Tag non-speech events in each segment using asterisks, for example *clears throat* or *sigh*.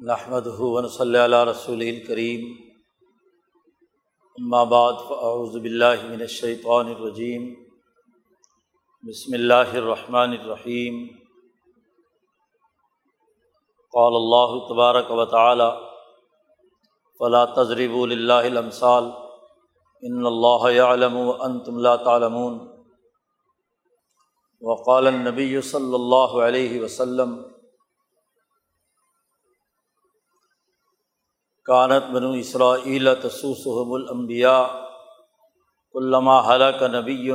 نحمد ہُون صلی اللہ رسول الکریم بعد فاعوذ باللہ من الشیطان الرجیم بسم اللہ الرحمن الرحیم قال اللہ تبارک و تعالی فلا تضرب اللہ الامثال ان اللہ علم و انتم لا تعلمون. وقال النبی صلی اللہ علیہ وسلم کانت بنو اسرا تسوسحم الانبیاء علامہ حلق نبی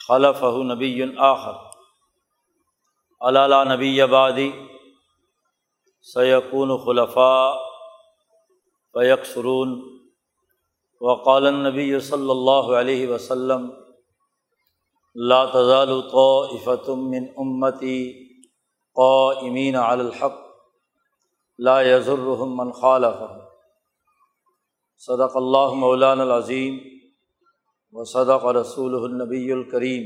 خلف نبی آخر علالہ نبی آبادی سیقون خلفاء فیق سرون وقال النبی صلی اللہ علیہ وسلم لا تزال طائفة من امتی قائمین علی الحق لا من خالف صدق اللہ مولان العظیم و صدق رسول النبی الکریم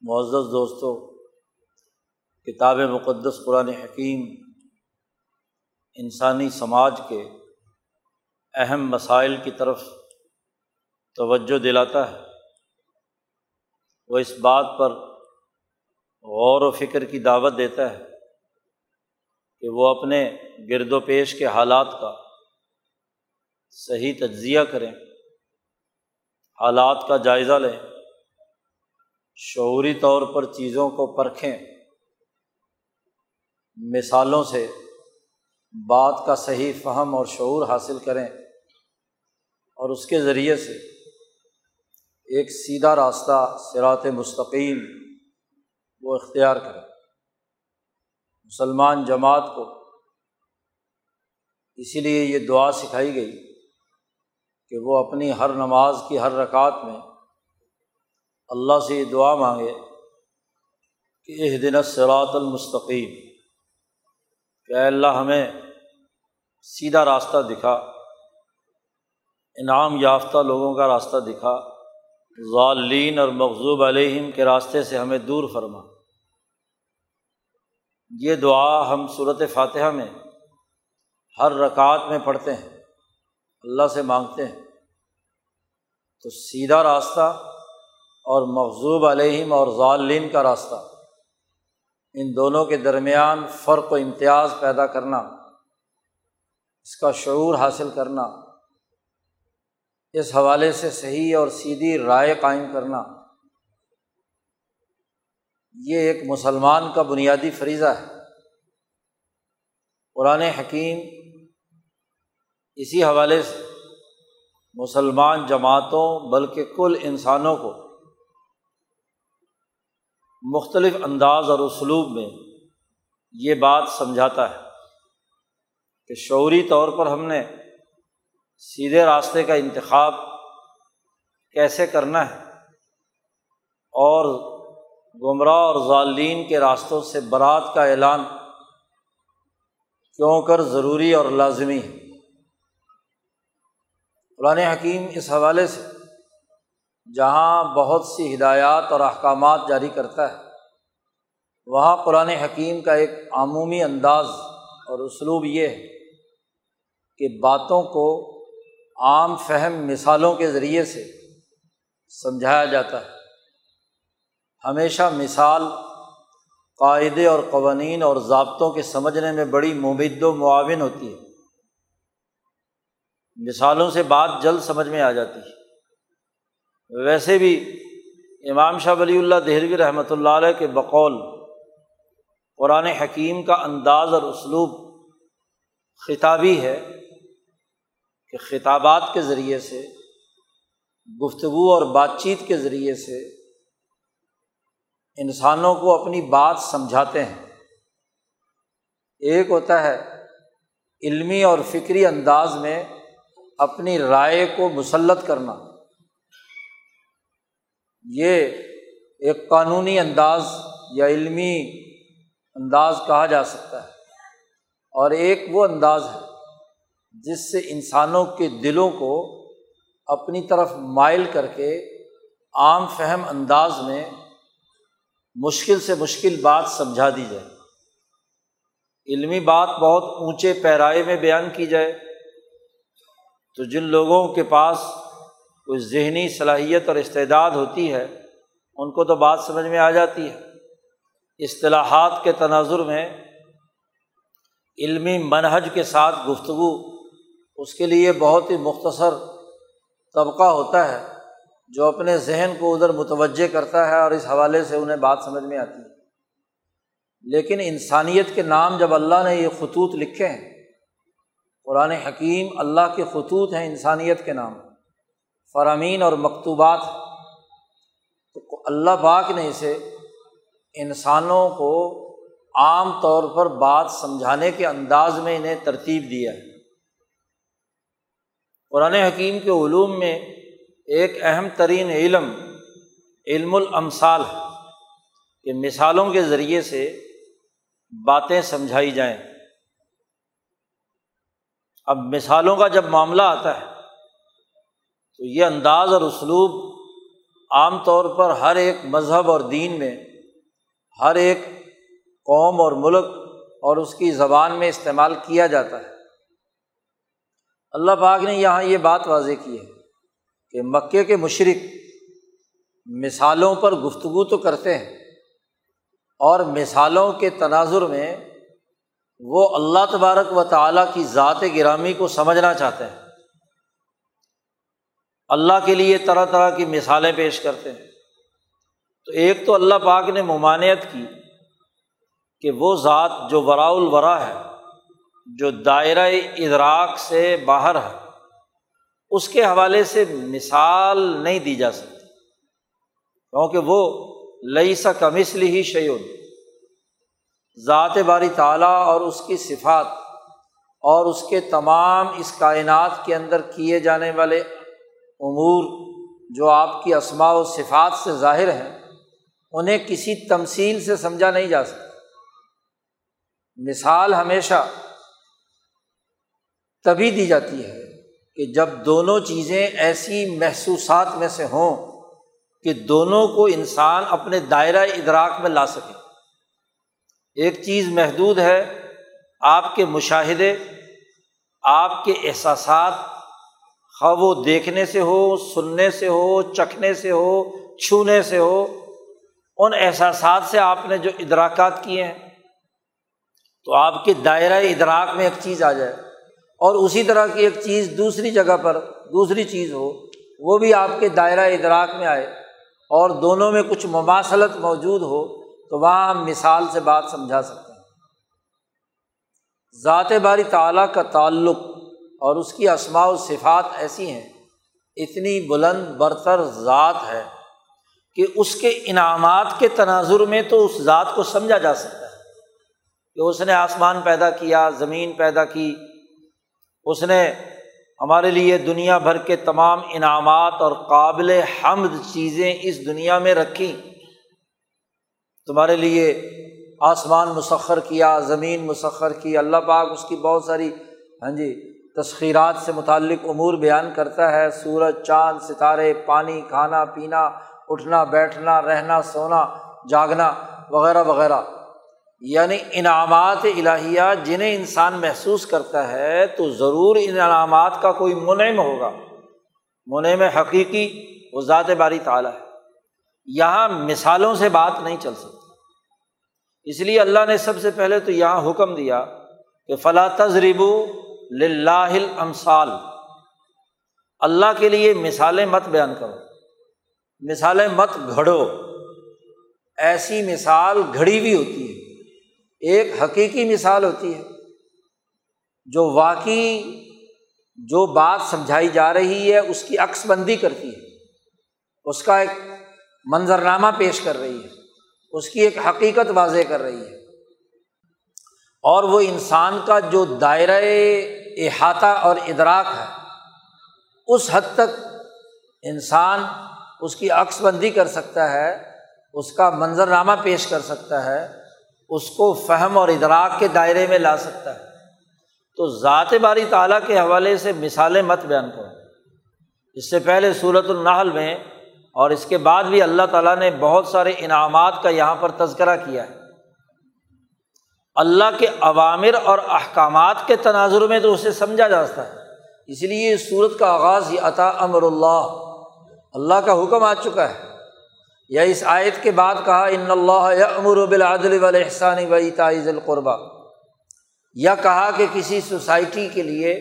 معزز دوستوں کتاب مقدس قرآن حکیم انسانی سماج کے اہم مسائل کی طرف توجہ دلاتا ہے۔ وہ اس بات پر غور و فکر کی دعوت دیتا ہے۔ کہ وہ اپنے گرد و پیش کے حالات کا صحیح تجزیہ کریں، حالات کا جائزہ لیں، شعوری طور پر چیزوں کو پرکھیں، مثالوں سے بات کا صحیح فہم اور شعور حاصل کریں اور اس کے ذریعے سے ایک سیدھا راستہ سرات مستقیم وہ اختیار کریں۔ مسلمان جماعت کو۔ اسی لیے یہ دعا سکھائی گئی کہ وہ اپنی ہر نماز کی ہر رکعت میں اللہ سے یہ دعا مانگے کہ یہ دن سرات المستقیم، کہ اللہ ہمیں سیدھا راستہ دکھا، انعام یافتہ لوگوں کا راستہ دکھا، ظالین اور مغضوب علیہم کے راستے سے ہمیں دور فرما۔ یہ دعا ہم صورت فاتحہ میں ہر رکعت میں پڑھتے ہیں، اللہ سے مانگتے ہیں۔ تو سیدھا راستہ اور مغضوب علیہم اور ظالین کا راستہ۔ ان دونوں کے درمیان فرق و امتیاز پیدا کرنا، اس کا شعور حاصل کرنا، اس حوالے سے صحیح اور سیدھی رائے قائم کرنا۔ یہ ایک مسلمان کا بنیادی فریضہ ہے۔ قرآن حکیم اسی حوالے سے مسلمان جماعتوں بلکہ کل انسانوں کو مختلف انداز اور اسلوب میں یہ بات سمجھاتا ہے کہ شعوری طور پر ہم نے سیدھے راستے کا انتخاب کیسے کرنا ہے اور گمراہ اور ظالین کے راستوں سے برات کا اعلان کیوں کر ضروری اور لازمی ہے؟ قرآن حکیم اس حوالے سے جہاں بہت سی ہدایات اور احکامات جاری کرتا ہے، وہاں قرآن حکیم کا ایک عمومی انداز اور اسلوب یہ ہے کہ باتوں کو عام فہم مثالوں کے ذریعے سے سمجھایا جاتا ہے۔ ہمیشہ مثال قاعدے اور قوانین اور ضابطوں کے سمجھنے میں بڑی مبد و معاون ہوتی ہے۔ مثالوں سے بات جلد سمجھ میں آ جاتی ہے۔ ویسے بھی امام شاہ ولی اللہ دہلوی رحمۃ اللہ علیہ کے بقول قرآن حکیم کا انداز اور اسلوب خطابی ہے کہ خطابات کے ذریعے سے، گفتگو اور بات چیت کے ذریعے سے انسانوں کو اپنی بات سمجھاتے ہیں۔ ایک ہوتا ہے، علمی اور فکری انداز میں اپنی رائے کو مسلط کرنا۔ یہ ایک قانونی انداز یا علمی انداز کہا جا سکتا ہے۔ اور ایک وہ انداز ہے جس سے انسانوں کے دلوں کو اپنی طرف مائل کر کے عام فہم انداز میں مشکل سے مشکل بات سمجھا دی جائے۔ علمی بات بہت اونچے پیرائے میں بیان کی جائے۔ تو جن لوگوں کے پاس کوئی ذہنی صلاحیت اور استعداد ہوتی ہے، ان کو تو بات سمجھ میں آ جاتی ہے۔ اصطلاحات کے تناظر میں علمی منہج کے ساتھ گفتگو اس کے لیے بہت ہی مختصر طبقہ ہوتا ہے۔ جو اپنے ذہن کو ادھر متوجہ کرتا ہے اور اس حوالے سے انہیں بات سمجھ میں آتی ہے۔ لیکن انسانیت کے نام جب اللہ نے یہ خطوط لکھے ہیں، قرآن حکیم اللہ کے خطوط ہیں انسانیت کے نام۔ فرامین اور مکتوبات تو اللہ پاک نے اسے انسانوں کو عام طور پر بات سمجھانے کے انداز میں انہیں ترتیب دیا ہے۔ قرآن حکیم کے علوم میں ایک اہم ترین علم علم الامثال ہے کہ مثالوں کے ذریعے سے باتیں سمجھائی جائیں۔ اب مثالوں کا جب معاملہ آتا ہے، تو یہ انداز اور اسلوب عام طور پر ہر ایک مذہب اور دین میں، ہر ایک قوم اور ملک اور اس کی زبان میں استعمال کیا جاتا ہے۔ اللہ پاک نے یہاں یہ بات واضح کی ہے۔ کہ مکے کے مشرق مثالوں پر گفتگو تو کرتے ہیں اور مثالوں کے تناظر میں وہ اللہ تبارک و تعالیٰ کی ذات گرامی کو سمجھنا چاہتے ہیں۔ اللہ کے لیے طرح طرح کی مثالیں پیش کرتے ہیں۔ تو ایک تو اللہ پاک نے ممانعت کی کہ وہ ذات جو ورا الورا ہے، جو دائرۂ ادراک سے باہر ہے۔ اس کے حوالے سے مثال نہیں دی جا سکتی۔ کیونکہ وہ لئی سا کمسل ہی شیون ذات باری تعالیٰ اور اس کی صفات اور اس کے تمام اس کائنات کے اندر کیے جانے والے امور جو آپ کی اسماع و صفات سے ظاہر ہیں، انہیں کسی تمصیل سے سمجھا نہیں جا سکتا۔ مثال ہمیشہ تبھی دی جاتی ہے کہ جب دونوں چیزیں ایسی محسوسات میں سے ہوں کہ دونوں کو انسان اپنے دائرۂ ادراک میں لا سکے۔ ایک چیز محدود ہے، آپ کے مشاہدے، آپ کے احساسات، خواہ وہ دیکھنے سے ہو، سننے سے ہو، چکھنے سے ہو، چھونے سے ہو، ان احساسات سے آپ نے جو ادراکات کیے ہیں، تو آپ کے دائرۂ ادراک میں ایک چیز آ جائے۔ اور اسی طرح کی ایک چیز دوسری جگہ پر، دوسری چیز ہو، وہ بھی آپ کے دائرۂ ادراک میں آئے اور دونوں میں کچھ مماثلت موجود ہو، تو وہاں ہم مثال سے بات سمجھا سکتے ہیں۔ ذات باری تعالیٰ کا تعلق اور اس کی اسماع و صفات ایسی ہیں، اتنی بلند برتر ذات ہے کہ اس کے انعامات کے تناظر میں تو اس ذات کو سمجھا جا سکتا ہے کہ اس نے آسمان پیدا کیا، زمین پیدا کی اس نے ہمارے لیے دنیا بھر کے تمام انعامات اور قابل حمد چیزیں اس دنیا میں رکھیں۔ تمہارے لیے آسمان مسخر کیا، زمین مسخر کی، اللہ پاک اس کی بہت ساری ہاں جی تسخیرات سے متعلق امور بیان کرتا ہے۔ سورج، چاند، ستارے، پانی، کھانا، پینا، اٹھنا، بیٹھنا، رہنا، سونا، جاگنا، وغیرہ وغیرہ۔ یعنی انعامات الہیہ جنہیں انسان محسوس کرتا ہے، تو ضرور ان انعامات کا کوئی منعم ہوگا۔ منعم حقیقی وہ ذات باری تعالیٰ ہے۔ یہاں مثالوں سے بات نہیں چل سکتی۔ اس لیے اللہ نے سب سے پہلے تو یہاں حکم دیا کہ فلاں تجربو لاہل امسال اللہ کے لیے مثالیں مت بیان کرو۔ مثالیں مت گھڑو۔ ایسی مثال گھڑی ہوئی ہوتی ہے۔ ایک حقیقی مثال ہوتی ہے جو واقعی جو بات سمجھائی جا رہی ہے، اس کی عکس بندی کرتی ہے۔ اس کا ایک منظرنامہ پیش کر رہی ہے۔ اس کی ایک حقیقت واضح کر رہی ہے۔ اور وہ انسان کا جو دائرۂ احاطہ اور ادراک ہے، اس حد تک انسان اس کی عکس بندی کر سکتا ہے، اس کا منظرنامہ پیش کر سکتا ہے۔ اس کو فہم اور ادراک کے دائرے میں لا سکتا ہے۔ تو ذات باری تعالیٰ کے حوالے سے مثالیں مت بیان کرو۔ اس سے پہلے صورت النحل میں اور اس کے بعد بھی اللہ تعالیٰ نے بہت سارے انعامات کا یہاں پر تذکرہ کیا ہے۔ اللہ کے عوامر اور احکامات کے تناظر میں تو اسے سمجھا جاتا ہے۔ اس لیے صورت کا آغاز ہی عطا امر اللہ۔ اللہ کا حکم آ چکا ہے۔ یا اس آیت کے بعد کہا، ان اللہ امر بالعدل والاحسان و تعیز القربہ یا کہا کہ کسی سوسائٹی کے لیے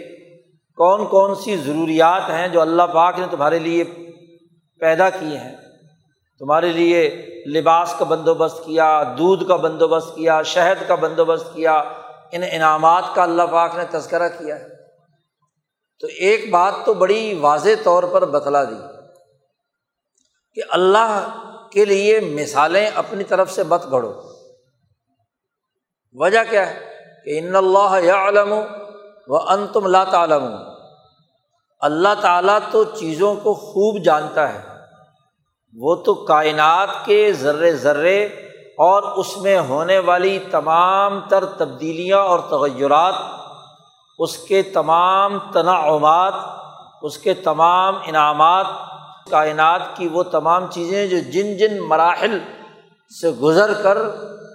کون کون سی ضروریات ہیں جو اللہ پاک نے تمہارے لیے پیدا کیے ہیں؟ تمہارے لیے لباس کا بندوبست کیا، دودھ کا بندوبست کیا، شہد کا بندوبست کیا، ان انعامات کا اللہ پاک نے تذکرہ کیا ہے؟ تو ایک بات تو بڑی واضح طور پر بتلا دی کہ اللہ کے لیے مثالیں اپنی طرف سے مت گھڑو۔ وجہ کیا ہے؟ کہ ان اللہ یا علم و ان تم اللہ تعالم اللہ تعالیٰ تو چیزوں کو خوب جانتا ہے۔ وہ تو کائنات کے ذرے ذرے اور اس میں ہونے والی تمام تر تبدیلیاں اور تغیرات، اس کے تمام تناعمات اس کے تمام انعامات کائنات کی وہ تمام چیزیں جو جن جن مراحل سے گزر کر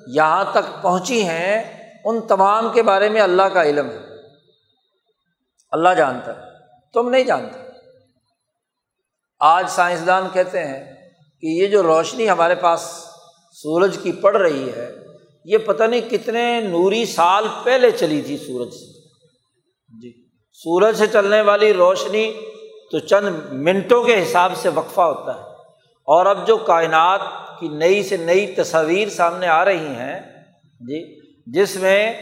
یہاں تک پہنچی ہیں، ان تمام کے بارے میں اللہ کا علم ہے۔ اللہ جانتا ہے، تم نہیں جانتے۔ آج سائنسدان کہتے ہیں کہ یہ جو روشنی ہمارے پاس سورج کی پڑ رہی ہے، یہ پتہ نہیں کتنے نوری سال پہلے چلی تھی سورج سے۔ جی سورج سے چلنے والی روشنی تو چند منٹوں کے حساب سے وقفہ ہوتا ہے۔ اور اب جو کائنات کی نئی سے نئی تصاویر سامنے آ رہی ہیں جی جس میں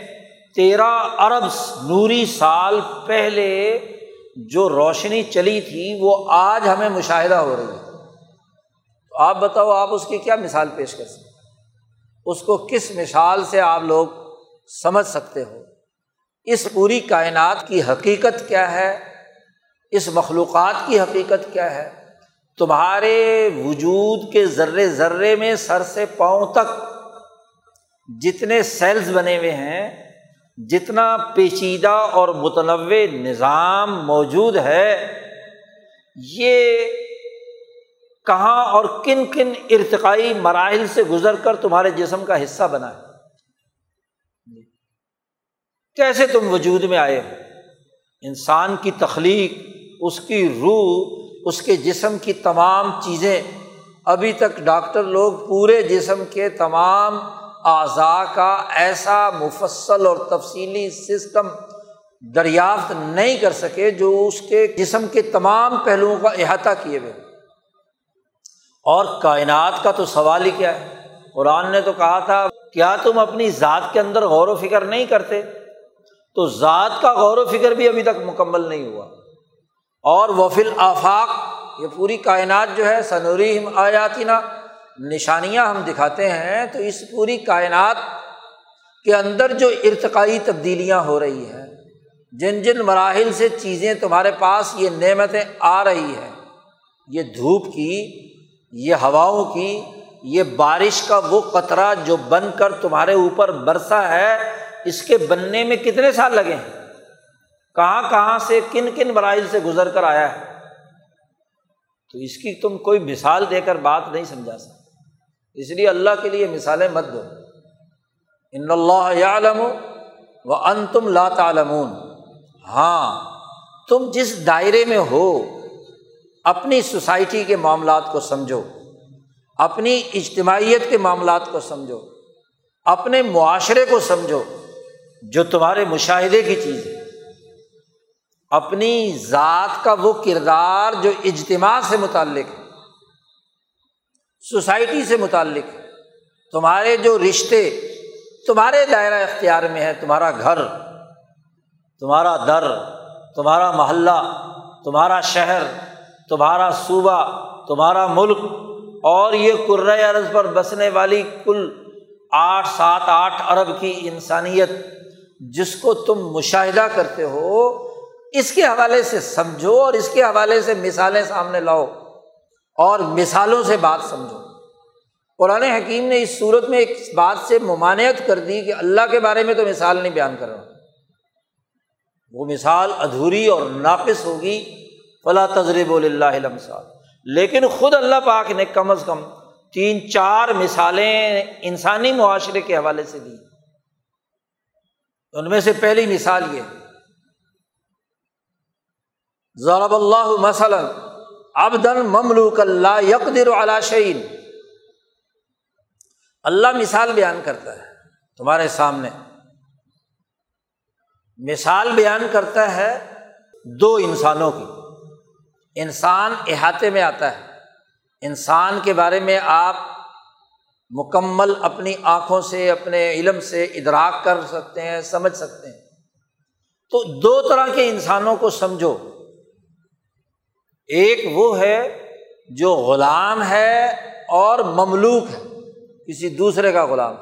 تیرہ ارب نوری سال پہلے جو روشنی چلی تھی، وہ آج ہمیں مشاہدہ ہو رہی ہے۔ تو آپ بتاؤ، آپ اس کی کیا مثال پیش کر سکتے اس کو کس مثال سے آپ لوگ سمجھ سکتے ہو؟ اس پوری کائنات کی حقیقت کیا ہے؟ اس مخلوقات کی حقیقت کیا ہے؟ تمہارے وجود کے ذرے ذرے میں سر سے پاؤں تک جتنے سیلز بنے ہوئے ہیں، جتنا پیچیدہ اور متنوع نظام موجود ہے، یہ کہاں اور کن کن ارتقائی مراحل سے گزر کر تمہارے جسم کا حصہ بنا ہے؟ کیسے تم وجود میں آئے ہو؟ انسان کی تخلیق اس کی روح، اس کے جسم کی تمام چیزیں۔ ابھی تک ڈاکٹر لوگ پورے جسم کے تمام اعضاء کا ایسا مفصل اور تفصیلی سسٹم دریافت نہیں کر سکے جو اس کے جسم کے تمام پہلوؤں کا احاطہ کیے ہوئے۔ اور کائنات کا تو سوال ہی کیا ہے۔ قرآن نے تو کہا تھا، کیا تم اپنی ذات کے اندر غور و فکر نہیں کرتے؟ تو ذات کا غور و فکر بھی ابھی تک مکمل نہیں ہوا۔ اور وفل آفاق یہ پوری کائنات جو ہے سنوری آیاتی نا نشانیاں ہم دکھاتے ہیں۔ تو اس پوری کائنات کے اندر جو ارتقائی تبدیلیاں ہو رہی ہیں، جن جن مراحل سے چیزیں تمہارے پاس، یہ نعمتیں آ رہی ہیں۔ یہ دھوپ کی، یہ ہواؤں کی، یہ بارش کا وہ قطرہ جو بن کر تمہارے اوپر برسا ہے، اس کے بننے میں کتنے سال لگے ہیں؟ کہاں کہاں سے کن کن مراحل سے گزر کر آیا ہے؟ تو اس کی تم کوئی مثال دے کر بات نہیں سمجھا سکتے۔ اس لیے اللہ کے لیے مثالیں مت دو۔ ان اللہ عالم و ان تم لا تعلمون۔ ہاں تم جس دائرے میں ہو، اپنی سوسائٹی کے معاملات کو سمجھو، اپنی اجتماعیت کے معاملات کو سمجھو، اپنے معاشرے کو سمجھو، جو تمہارے مشاہدے کی چیز ہے۔ اپنی ذات کا وہ کردار جو اجتماع سے متعلق ہے، سوسائٹی سے متعلق ہے، تمہارے جو رشتے، تمہارے دائرہ اختیار میں ہے، تمہارا گھر، تمہارا در، تمہارا محلہ، تمہارا شہر، تمہارا صوبہ، تمہارا ملک، اور یہ عرض پر بسنے والی کل آٹھ سات آٹھ ارب کی انسانیت، جس کو تم مشاہدہ کرتے ہو اس کے حوالے سے سمجھو اور اس کے حوالے سے مثالیں سامنے لاؤ اور مثالوں سے بات سمجھو۔ قرآن حکیم نے اس صورت میں ایک بات سے ممانعت کر دی کہ اللہ کے بارے میں تو مثال نہیں بیان کر رہا۔ وہ مثال ادھوری اور ناقص ہوگی۔ فلاں تجرب اللہ مثال لیکن خود اللہ پاک نے کم از کم تین چار مثالیں انسانی معاشرے کے حوالے سے دی۔ ان میں سے پہلی مثال یہ ضرب اللہ مثلاً ابدن مملوک اللہ یقدر شعین اللہ مثال بیان کرتا ہے تمہارے سامنے۔ مثال بیان کرتا ہے دو انسانوں کی۔ انسان احاطے میں آتا ہے۔ انسان کے بارے میں آپ مکمل اپنی آنکھوں سے، اپنے علم سے ادراک کر سکتے ہیں، سمجھ سکتے ہیں۔ تو دو طرح کے انسانوں کو سمجھو۔ ایک وہ ہے جو غلام ہے اور مملوک ہے، کسی دوسرے کا غلام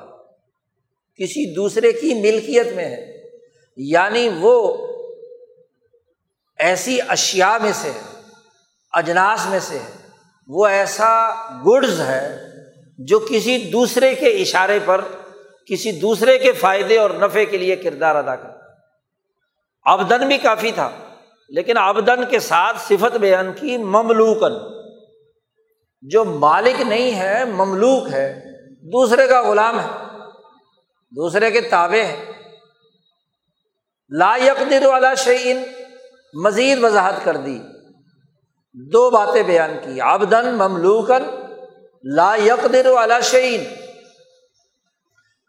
کسی دوسرے کی ملکیت میں ہے یعنی وہ ایسی اشیا میں سے ہے، اجناس میں سے ہے، وہ ایسا گڈز ہے جو کسی دوسرے کے اشارے پر، کسی دوسرے کے فائدے اور نفے کے لیے کردار ادا کرتا آبدن بھی کافی تھا۔ لیکن آبدن کے ساتھ صفت بیان کی مملوکن جو مالک نہیں ہے، مملوک ہے، دوسرے کا غلام ہے، دوسرے کے تابے ہے۔ لا یقدر والا شعین مزید وضاحت کر دی۔ دو باتیں بیان کی آبدن مملوکن لا یقدر والا شعین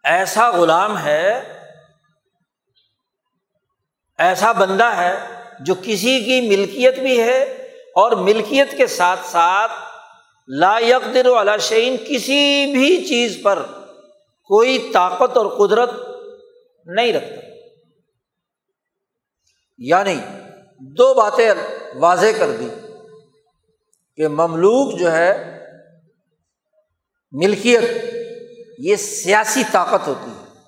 ایسا غلام ہے، ایسا بندہ ہے جو کسی کی ملکیت بھی ہے اور ملکیت کے ساتھ ساتھ لا یقدر والا شعین کسی بھی چیز پر کوئی طاقت اور قدرت نہیں رکھتا۔ یعنی دو باتیں واضح کر دی کہ مملوک جو ہے، ملکیت، یہ سیاسی طاقت ہوتی ہے۔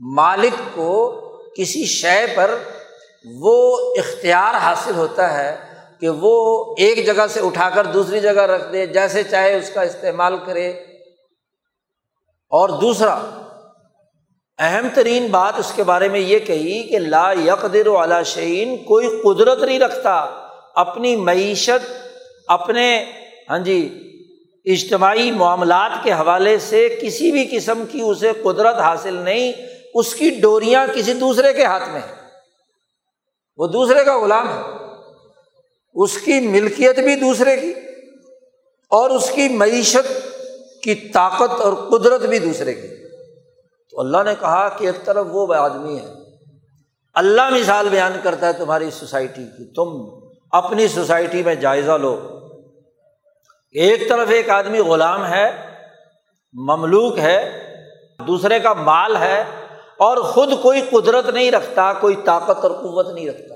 مالک کو کسی شے پر وہ اختیار حاصل ہوتا ہے کہ وہ ایک جگہ سے اٹھا کر دوسری جگہ رکھ دے، جیسے چاہے اس کا استعمال کرے۔ اور دوسرا، اہم ترین بات اس کے بارے میں یہ کہی کہ لا یقدر والا شعین کوئی قدرت نہیں رکھتا۔ اپنی معیشت، اپنے ہاں جی اجتماعی معاملات کے حوالے سے کسی بھی قسم کی اسے قدرت حاصل نہیں، اس کی ڈوریاں کسی دوسرے کے ہاتھ میں ہیں۔ وہ دوسرے کا غلام ہے۔ اس کی ملکیت بھی دوسرے کی اور اس کی معیشت کی طاقت اور قدرت بھی دوسرے کی۔ تو اللہ نے کہا کہ ایک طرف وہ آدمی ہے۔ اللہ مثال بیان کرتا ہے تمہاری سوسائٹی کی۔ تم اپنی سوسائٹی میں جائزہ لو۔ ایک طرف ایک آدمی غلام ہے، مملوک ہے، دوسرے کا مال ہے اور خود کوئی قدرت نہیں رکھتا، کوئی طاقت اور قوت نہیں رکھتا۔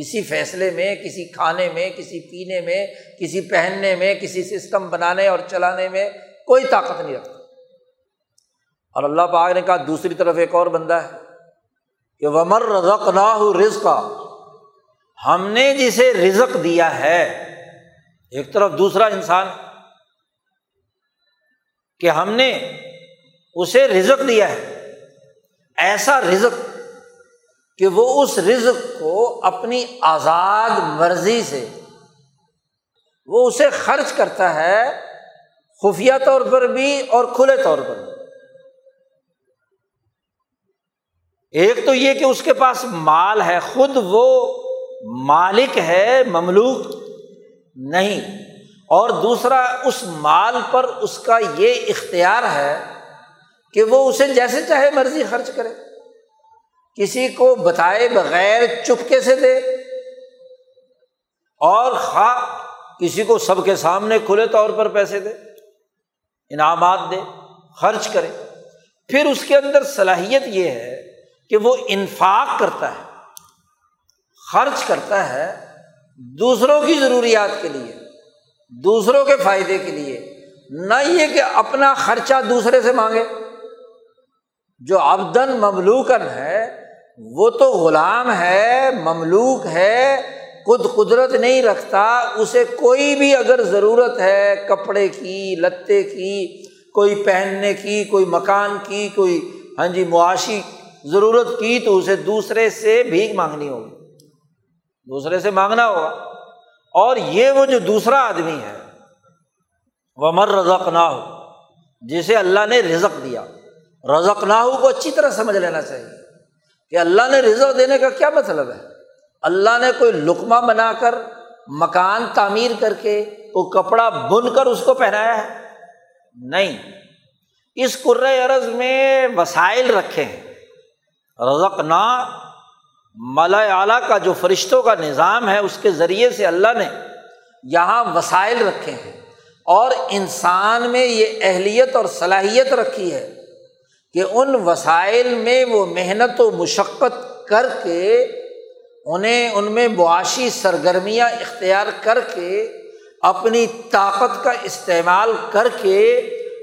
کسی فیصلے میں، کسی کھانے میں، کسی پینے میں، کسی پہننے میں، کسی سسٹم بنانے اور چلانے میں کوئی طاقت نہیں رکھتا۔ اور اللہ پاک نے کہا، دوسری طرف ایک اور بندہ ہے کہ ومر رزق نہ ہو رزق ہم نے جسے رزق دیا ہے، ایک طرف دوسرا انسان، کہ ہم نے اسے رزق دیا ہے۔ ایسا رزق کہ وہ اس رزق کو اپنی آزاد مرضی سے وہ اسے خرچ کرتا ہے خفیہ طور پر بھی اور کھلے طور پر بھی۔ ایک تو یہ کہ اس کے پاس مال ہے، خود وہ مالک ہے، مملوک نہیں۔ اور دوسرا، اس مال پر اس کا یہ اختیار ہے کہ وہ اسے جیسے چاہے مرضی خرچ کرے۔ کسی کو بتائے بغیر چپکے سے دے۔ اور خواہ کسی کو سب کے سامنے کھلے طور پر پیسے دے، انعامات دے، خرچ کرے۔ پھر اس کے اندر صلاحیت یہ ہے کہ وہ انفاق کرتا ہے، خرچ کرتا ہے دوسروں کی ضروریات کے لیے، دوسروں کے فائدے کے لیے۔ نہ یہ کہ اپنا خرچہ دوسرے سے مانگے۔ جو ابدن مملوکن ہے، وہ تو غلام ہے، مملوک ہے، خود قدرت نہیں رکھتا، اسے کوئی بھی اگر ضرورت ہے، کپڑے کی، لتے کی، کوئی پہننے کی، کوئی مکان کی، کوئی ہاں جی معاشی ضرورت کی، تو اسے دوسرے سے بھیک مانگنی ہوگی۔ دوسرے سے مانگنا ہوگا۔ اور یہ وہ جو دوسرا آدمی ہے وہ مر رزق نہ ہو جسے اللہ نے رزق دیا۔ رزق نہ ہو کو اچھی طرح سمجھ لینا چاہیے کہ اللہ نے رزق دینے کا کیا مطلب ہے؟ اللہ نے کوئی لقمہ بنا کر مکان تعمیر کر کے وہ کپڑا بن کر اس کو پہنایا ہے؟ نہیں۔ اس عرض میں وسائل رکھے ہیں۔ رزق نا ملا اعلیٰ کا جو فرشتوں کا نظام ہے، اس کے ذریعے سے اللہ نے یہاں وسائل رکھے ہیں۔ اور انسان میں یہ اہلیت اور صلاحیت رکھی ہے۔ کہ ان وسائل میں وہ محنت و مشقت کر کے، انہیں ان میں معاشی سرگرمیاں اختیار کر کے، اپنی طاقت کا استعمال کر کے،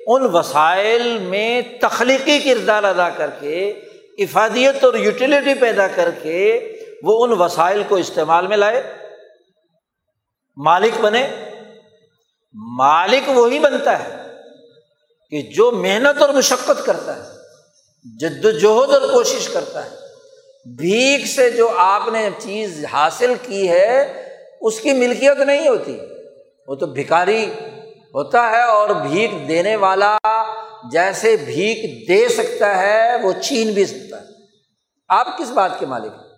ان وسائل میں تخلیقی کردار ادا کر کے، افادیت اور یوٹیلیٹی پیدا کر کے وہ ان وسائل کو استعمال میں لائے۔ مالک بنے۔ مالک وہی بنتا ہے کہ جو محنت اور مشقت کرتا ہے۔ جد وجہد اور کوشش کرتا ہے۔ بھیک سے جو آپ نے چیز حاصل کی ہے، اس کی ملکیت نہیں ہوتی۔ وہ تو بھکاری ہوتا ہے اور بھیک دینے والا جیسے بھیک دے سکتا ہے، وہ چھین بھی سکتا ہے۔ آپ کس بات کے مالک ہیں؟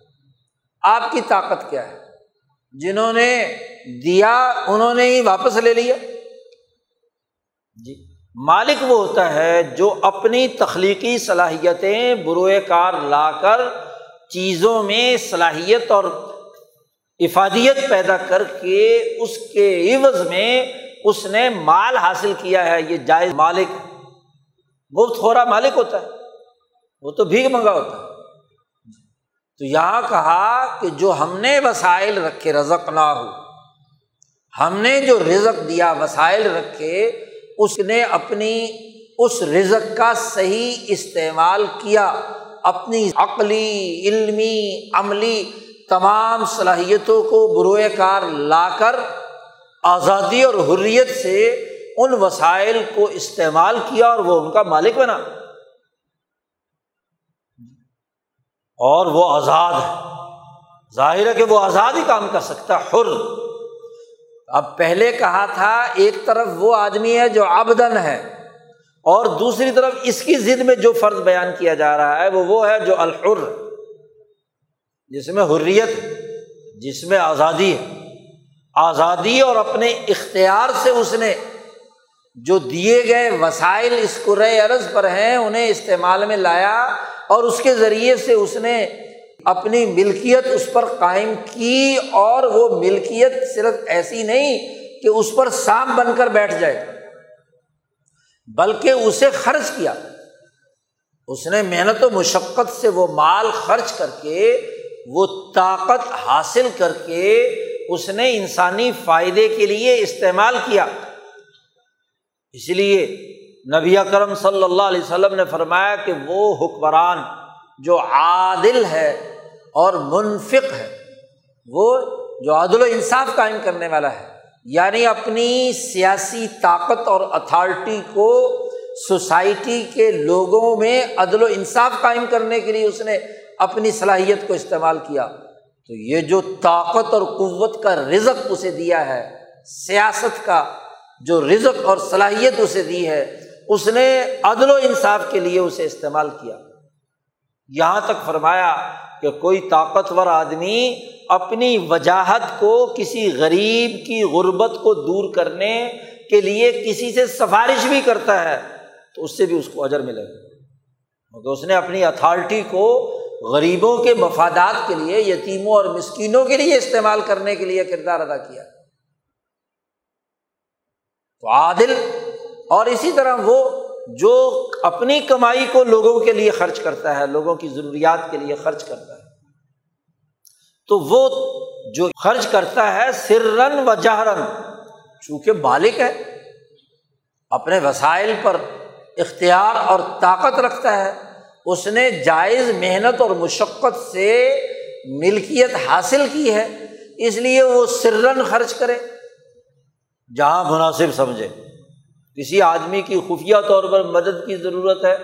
آپ کی طاقت کیا ہے؟ جنہوں نے دیا، انہوں نے ہی واپس لے لیا۔ جی۔ مالک وہ ہوتا ہے جو اپنی تخلیقی صلاحیتیں بروئے کار لا کر چیزوں میں صلاحیت اور افادیت پیدا کر کے اس کے عوض میں اس نے مال حاصل کیا ہے، یہ جائز مالک بہت تھوڑا مالک ہوتا ہے، وہ تو بھیگ منگا ہوتا ہے۔ تو یہاں کہا کہ جو ہم نے وسائل رکھے، رزق نہ ہو، ہم نے جو رزق دیا، وسائل رکھے اس نے اپنی اس رزق کا صحیح استعمال کیا، اپنی عقلی، علمی، عملی تمام صلاحیتوں کو بروئے کار لا کر آزادی اور حریت سے ان وسائل کو استعمال کیا اور وہ ان کا مالک بنا۔ اور وہ آزاد ہے۔ ظاہر ہے کہ وہ آزاد ہی کام کر سکتا ہے، حر۔ اب پہلے کہا تھا ایک طرف وہ آدمی ہے جو آبدن ہے اور دوسری طرف اس کی ضد میں جو فرض بیان کیا جا رہا ہے وہ وہ ہے جو الحر، جس میں حریت جس میں آزادی ہے۔ آزادی اور اپنے اختیار سے اس نے جو دیے گئے وسائل اس عرض پر ہیں، انہیں استعمال میں لایا اور اس کے ذریعے سے اس نے اپنی ملکیت اس پر قائم کی اور وہ ملکیت صرف ایسی نہیں کہ اس پر سانپ بن کر بیٹھ جائے، بلکہ اسے خرچ کیا۔ اس نے محنت و مشقت سے وہ مال خرچ کر کے، وہ طاقت حاصل کر کے اس نے انسانی فائدے کے لیے استعمال کیا۔ اس لیے نبی کرم صلی اللہ علیہ وسلم نے فرمایا کہ وہ حکمران جو عادل ہے اور منفق ہے، وہ جو عدل و انصاف قائم کرنے والا ہے یعنی اپنی سیاسی طاقت اور اتھارٹی کو سوسائٹی کے لوگوں میں عدل و انصاف قائم کرنے کے لیے اس نے اپنی صلاحیت کو استعمال کیا، تو یہ جو طاقت اور قوت کا رزق اسے دیا ہے، سیاست کا جو رزق اور صلاحیت اسے دی ہے، اس نے عدل و انصاف کے لیے اسے استعمال کیا۔ یہاں تک فرمایا کہ کوئی طاقتور آدمی اپنی وجاہت کو کسی غریب کی غربت کو دور کرنے کے لیے کسی سے سفارش بھی کرتا ہے، تو اس سے بھی اس کو اجر ملے گا۔ کیونکہ اس نے اپنی اتھارٹی کو غریبوں کے مفادات کے لیے، یتیموں اور مسکینوں کے لیے استعمال کرنے کے لیے کردار ادا کیا۔ تو عادل اور اسی طرح وہ جو اپنی کمائی کو لوگوں کے لیے خرچ کرتا ہے، لوگوں کی ضروریات کے لیے خرچ کرتا ہے۔ تو وہ جو خرچ کرتا ہے سرن و جہرن چونکہ مالک ہے، اپنے وسائل پر اختیار اور طاقت رکھتا ہے، اس نے جائز محنت اور مشقت سے ملکیت حاصل کی ہے، اس لیے وہ سرن خرچ کرے۔ جہاں مناسب سمجھے۔ کسی آدمی کی خفیہ طور پر مدد کی ضرورت ہے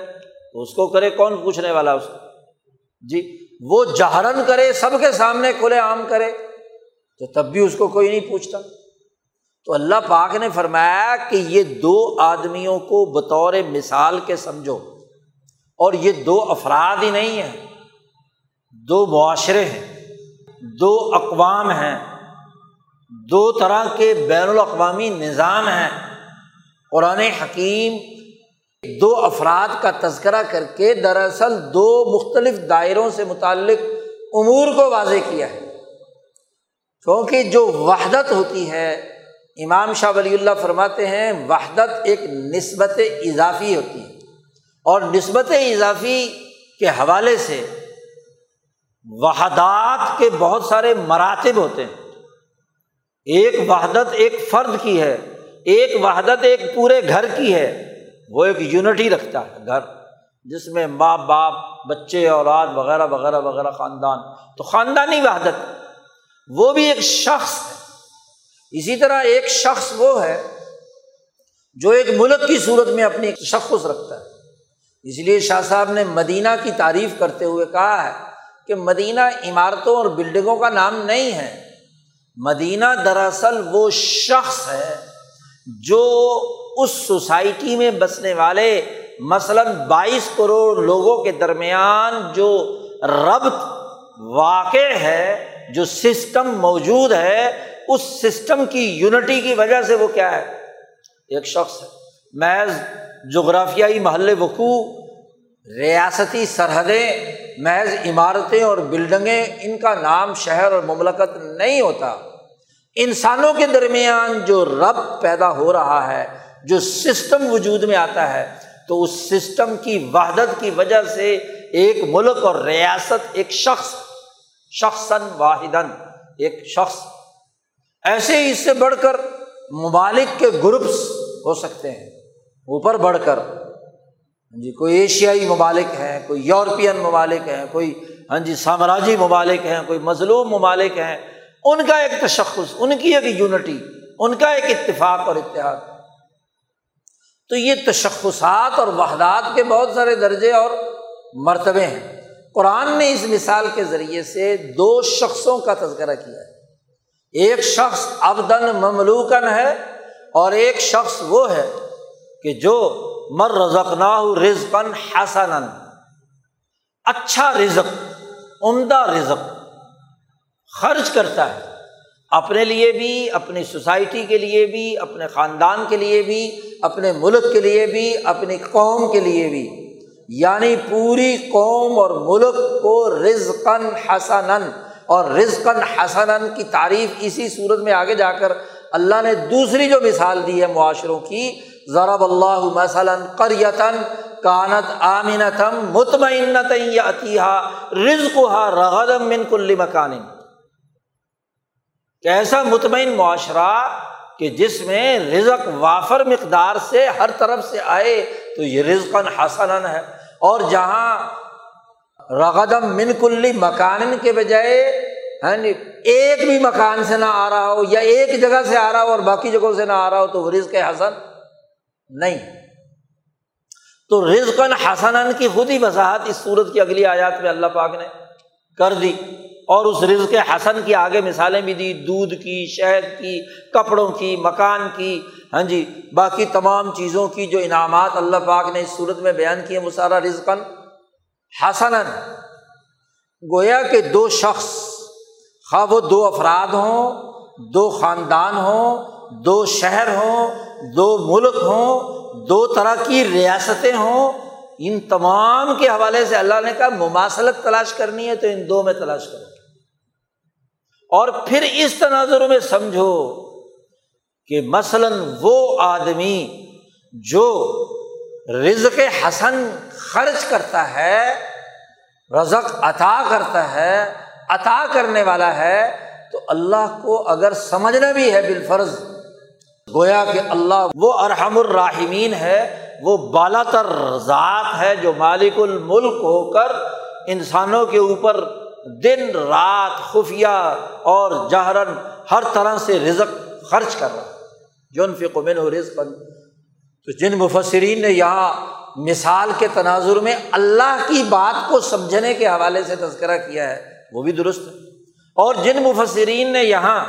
تو اس کو کرے، کون پوچھنے والا اس کو؟ جی وہ جہرن کرے، سب کے سامنے کھلے عام کرے، تو تب بھی اس کو کوئی نہیں پوچھتا۔ تو اللہ پاک نے فرمایا کہ یہ دو آدمیوں کو بطور مثال کے سمجھو۔ اور یہ دو افراد ہی نہیں ہیں، دو معاشرے ہیں، دو اقوام ہیں، دو طرح کے بین الاقوامی نظام ہیں۔ قرآن حکیم دو افراد کا تذکرہ کر کے دراصل دو مختلف دائروں سے متعلق امور کو واضح کیا ہے۔ کیونکہ جو وحدت ہوتی ہے، امام شاہ ولی اللہ فرماتے ہیں، وحدت ایک نسبت اضافی ہوتی ہے۔ اور نسبت اضافی کے حوالے سے وحدات کے بہت سارے مراتب ہوتے ہیں۔ ایک وحدت ایک فرد کی ہے۔ ایک وحدت ایک پورے گھر کی ہے، وہ ایک یونٹی رکھتا ہے گھر، جس میں ماں، باپ، بچے، اولاد وغیرہ وغیرہ وغیرہ، خاندان۔ تو خاندانی وحدت، وہ بھی ایک شخص ہے۔ اسی طرح ایک شخص وہ ہے جو ایک ملک کی صورت میں اپنی ایک شخص رکھتا ہے۔ اس لیے شاہ صاحب نے مدینہ کی تعریف کرتے ہوئے کہا ہے کہ مدینہ عمارتوں اور بلڈنگوں کا نام نہیں ہے۔ مدینہ دراصل وہ شخص ہے جو اس سوسائٹی میں بسنے والے مثلاً بائیس کروڑ لوگوں کے درمیان جو ربط واقع ہے، جو سسٹم موجود ہے، اس سسٹم کی یونٹی کی وجہ سے وہ کیا ہے؟ ایک شخص ہے۔ محض جغرافیائی محل وقوع، ریاستی سرحدیں، محض عمارتیں اور بلڈنگیں، ان کا نام شہر اور مملکت نہیں ہوتا۔ انسانوں کے درمیان جو رب پیدا ہو رہا ہے، جو سسٹم وجود میں آتا ہے، تو اس سسٹم کی وحدت کی وجہ سے ایک ملک اور ریاست ایک شخص، شخصاً واحدن ایک شخص، ایسے ہی اس سے بڑھ کر ممالک کے گروپس ہو سکتے ہیں۔ اوپر بڑھ کر۔ ہاں جی کوئی ایشیائی ممالک ہیں، کوئی یورپین ممالک ہیں، کوئی ہاں جی سامراجی ممالک ہیں، کوئی مظلوم ممالک ہیں۔ ان کا ایک تشخص، ان کی ایک یونٹی ان کا ایک اتفاق اور اتحاد۔ تو یہ تشخصات اور وحدات کے بہت سارے درجے اور مرتبے ہیں۔ قرآن نے اس مثال کے ذریعے سے دو شخصوں کا تذکرہ کیا ہے۔ ایک شخص ابدن مملوکن ہے اور ایک شخص وہ ہے کہ جو مر رزق نہ رزقن حسن اچھا رزق، عمدہ رزق۔ خرچ کرتا ہے۔ اپنے لیے بھی، اپنی سوسائٹی کے لیے بھی، اپنے خاندان کے لیے بھی، اپنے ملک کے لیے بھی، اپنی قوم کے لیے بھی۔ یعنی پوری قوم اور ملک کو رزقن حسن اور رزقن حسن کی تعریف اسی صورت میں آگے جا کر اللہ نے دوسری جو مثال دی ہے معاشروں کی، ضرب اللہ مثلاً قریتن کانت آمنتم مطمئنت عطیہ رزق ہا رغدم من کل مکان۔ کیسا مطمئن معاشرہ کہ جس میں رزق وافر مقدار سے ہر طرف سے آئے تو یہ رزق حسن ہے۔ اور جہاں رغدم من کلی مکان کے بجائے ہاں جی، ایک بھی مکان سے نہ آ رہا ہو یا ایک جگہ سے آ رہا ہو اور باقی جگہوں سے نہ آ رہا ہو تو وہ رزق حسن نہیں۔ تو رزق حسن کی خود ہی وضاحت اس صورت کی اگلی آیات میں اللہ پاک نے کر دی۔ اور اس رزق حسن کی آگے مثالیں بھی دی، دودھ کی، شہد کی، کپڑوں کی، مکان کی ہاں جی باقی تمام چیزوں کی جو انعامات اللہ پاک نے اس صورت میں بیان کیے، وہ سارا رزقن حسن گویا کہ دو شخص، خواہ وہ دو افراد ہوں، دو خاندان ہوں، دو شہر ہوں، دو ملک ہوں، دو طرح کی ریاستیں ہوں، ان تمام کے حوالے سے اللہ نے کہا، مماثلت تلاش کرنی ہے تو ان دو میں تلاش کرو۔ اور پھر اس تناظر میں سمجھو کہ مثلاً وہ آدمی جو رزق حسن خرچ کرتا ہے، رزق عطا کرتا ہے، عطا کرنے والا ہے، تو اللہ کو اگر سمجھنا بھی ہے بالفرض، گویا کہ اللہ وہ ارحم الراحمین ہے، وہ بالا تر ذات ہے جو مالک الملک ہو کر انسانوں کے اوپر دن، رات، خفیہ اور جہرن ہر طرح سے رزق خرچ کر رہا جن فکمن و رزق تو جن مفسرین نے یہاں مثال کے تناظر میں اللہ کی بات کو سمجھنے کے حوالے سے تذکرہ کیا ہے، وہ بھی درست ہے۔ اور جن مفسرین نے یہاں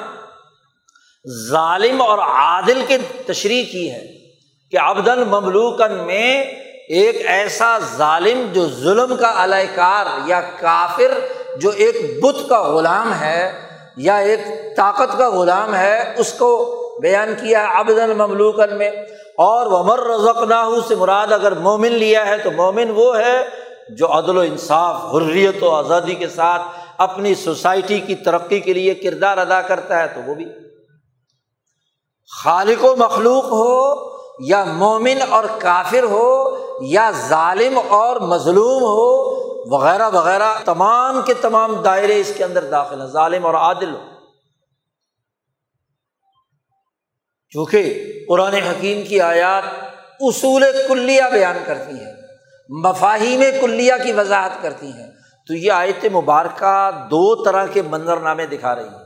ظالم اور عادل کی تشریح کی ہے کہ ابدن مملوکن میں ایک ایسا ظالم جو ظلم کا علائے کار یا کافر جو ایک بت کا غلام ہے یا ایک طاقت کا غلام ہے، اس کو بیان کیا ابد الملوکن میں۔ اور ومر رزق نہ سے مراد اگر مومن لیا ہے تو مومن وہ ہے جو عدل و انصاف، حریت و آزادی کے ساتھ اپنی سوسائٹی کی ترقی کے لیے کردار ادا کرتا ہے تو وہ بھی۔ خالق و مخلوق ہو یا مومن اور کافر ہو یا ظالم اور مظلوم ہو وغیرہ وغیرہ، تمام کے تمام دائرے اس کے اندر داخل ہیں، ظالم اور عادل۔ ہو چونکہ قرآن حکیم کی آیات اصول کلیہ بیان کرتی ہیں، مفاہیم کلیہ کی وضاحت کرتی ہیں۔ تو یہ آیت مبارکہ دو طرح کے منظرنامے دکھا رہی ہیں۔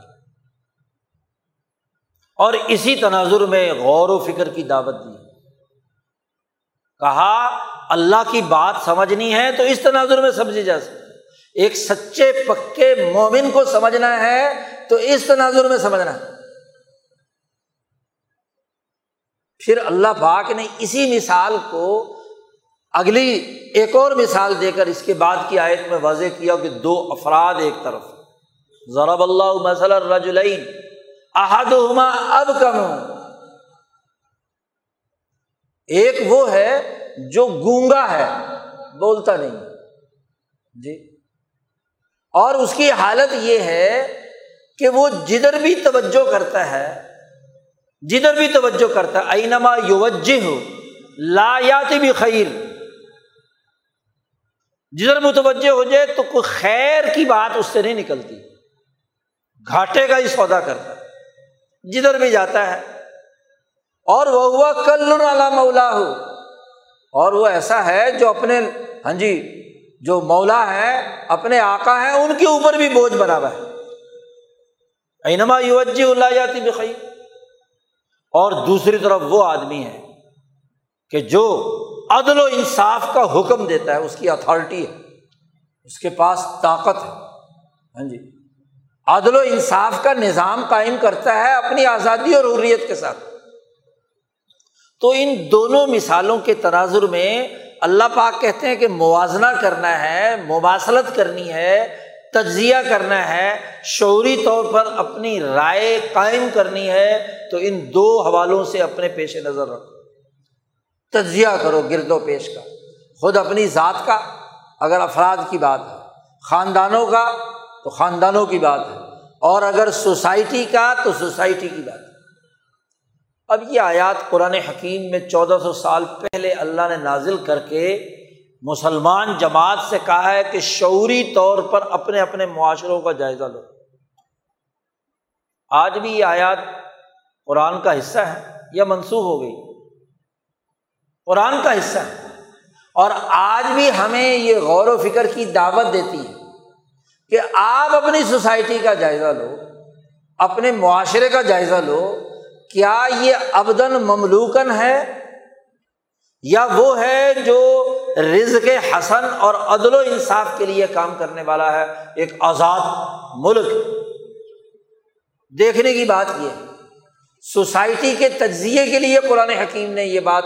اور اسی تناظر میں غور و فکر کی دعوت دی۔ کہا، اللہ کی بات سمجھنی ہے تو اس تناظر میں سمجھی جا سکتی ایک سچے پکے مومن کو سمجھنا ہے تو اس تناظر میں سمجھنا۔ ہے پھر اللہ پاک نے اسی مثال کو اگلی ایک اور مثال دے کر اس کے بعد کی آیت میں واضح کیا کہ دو افراد ایک طرف۔ ضرب اللہ مسل رجلین احد اب کم ایک وہ ہے جو گونگا ہے، بولتا نہیں۔ جی۔ اور اس کی حالت یہ ہے کہ وہ جدھر بھی توجہ کرتا ہے، جدھر بھی توجہ کرتا ہے، اینما یوجہ ہو لا یاتی بھی خیر جدھر متوجہ ہو جائے تو کوئی خیر کی بات اس سے نہیں نکلتی۔ گھاٹے کا ہی سودا کرتا ہے۔ جدھر بھی جاتا ہے اور وہ ہوا کل مولا ہو اور وہ ایسا ہے جو اپنے ہاں جی جو مولا ہے، اپنے آکا ہے ان کے اوپر بھی بوجھ بنا ہوا ہے۔ اینما یوجی اللہ جاتی بخی اور دوسری طرف وہ آدمی ہے کہ جو عدل و انصاف کا حکم دیتا ہے، اس کی اتھارٹی ہے۔ اس کے پاس طاقت ہے۔ ہاں جی۔ عدل و انصاف کا نظام قائم کرتا ہے اپنی آزادی اور حریت کے ساتھ۔ تو ان دونوں مثالوں کے تناظر میں اللہ پاک کہتے ہیں کہ موازنہ کرنا ہے، مواصلت کرنی ہے، تجزیہ کرنا ہے، شعوری طور پر اپنی رائے قائم کرنی ہے، تو ان دو حوالوں سے اپنے پیش نظر رکھو۔ تجزیہ کرو گرد و پیش کا۔ خود اپنی ذات کا، اگر افراد کی بات ہے، خاندانوں کا، تو خاندانوں کی بات ہے۔ اور اگر سوسائٹی کا، تو سوسائٹی کی بات ہے۔ اب یہ آیات قرآن حکیم میں چودہ سو سال پہلے اللہ نے نازل کر کے مسلمان جماعت سے کہا ہے کہ شعوری طور پر اپنے اپنے معاشروں کا جائزہ لو۔ آج بھی یہ آیات قرآن کا حصہ ہے یا منسوخ ہو گئی۔ قرآن کا حصہ ہے اور آج بھی ہمیں یہ غور و فکر کی دعوت دیتی ہے کہ آپ اپنی سوسائٹی کا جائزہ لو، اپنے معاشرے کا جائزہ لو کیا یہ ابدن مملوکن ہے یا وہ ہے جو رزق حسن اور عدل و انصاف کے لیے کام کرنے والا ہے؟ ایک آزاد ملک۔ دیکھنے کی بات یہ ہے، سوسائٹی کے تجزیے کے لیے قرآن حکیم نے یہ بات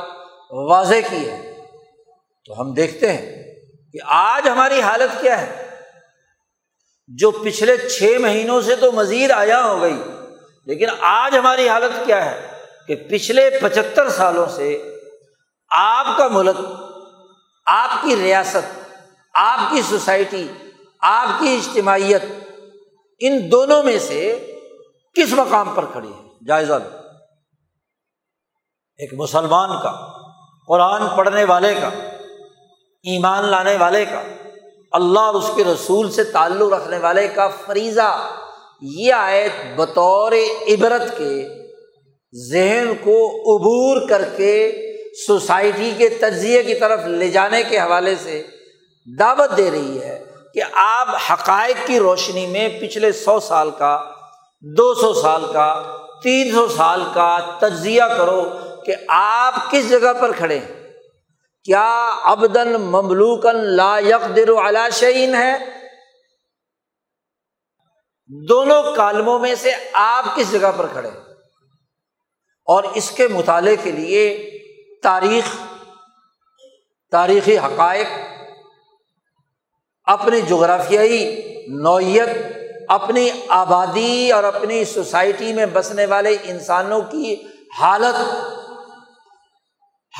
واضح کی ہے۔ تو ہم دیکھتے ہیں کہ آج ہماری حالت کیا ہے؟ جو پچھلے چھ مہینوں سے تو مزید آیا ہو گئی۔ لیکن آج ہماری حالت کیا ہے کہ پچھلے پچہتر سالوں سے آپ کا ملک، آپ کی ریاست، آپ کی سوسائٹی، آپ کی اجتماعیت، ان دونوں میں سے کس مقام پر کھڑی ہے؟ جائزہ لو ایک مسلمان کا، قرآن پڑھنے والے کا، ایمان لانے والے کا، اللہ اور اس کے رسول سے تعلق رکھنے والے کا فریضہ یہ آیت بطور عبرت کے ذہن کو عبور کر کے سوسائٹی کے تجزیے کی طرف لے جانے کے حوالے سے دعوت دے رہی ہے کہ آپ حقائق کی روشنی میں پچھلے سو سال کا، دو سو سال کا، تین سو سال کا تجزیہ کرو کہ آپ کس جگہ پر کھڑے ہیں۔ کیا ابدن مملوکن لا یقدر شعین ہے؟ دونوں کالموں میں سے آپ کس جگہ پر کھڑے؟ اور اس کے مطالعے کے لیے تاریخ، تاریخی حقائق اپنے جغرافیائی نوعیت، اپنی آبادی اور اپنی سوسائٹی میں بسنے والے انسانوں کی حالت،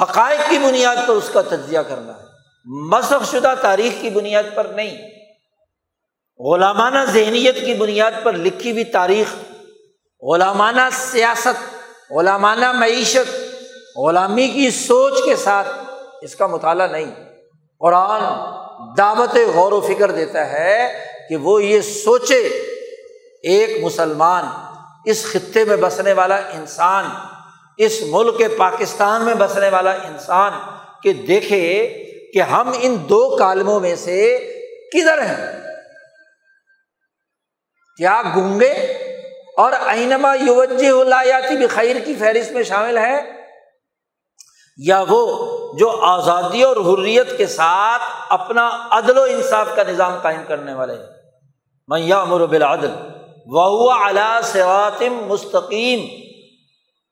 حقائق کی بنیاد پر اس کا تجزیہ کرنا ہے۔ مذہب شدہ تاریخ کی بنیاد پر نہیں۔ غلامانہ ذہنیت کی بنیاد پر لکھی ہوئی تاریخ غلامانہ سیاست غلامانہ معیشت غلامی کی سوچ کے ساتھ اس کا مطالعہ نہیں۔ قرآن دعوت غور و فکر دیتا ہے کہ وہ یہ سوچے، ایک مسلمان، اس خطے میں بسنے والا انسان، اس ملک پاکستان میں بسنے والا انسان کہ دیکھے کہ ہم ان دو کالموں میں سے کدھر ہیں۔ کیا گونگے؟ اور اینما یوجہ الایاتی بخیر کی فہرست میں شامل ہے یا وہ جو آزادی اور حریت کے ساتھ اپنا عدل و انصاف کا نظام قائم کرنے والے ہیں۔ میاں امر بالعدل وہ اعلیٰ سواتم مستقیم۔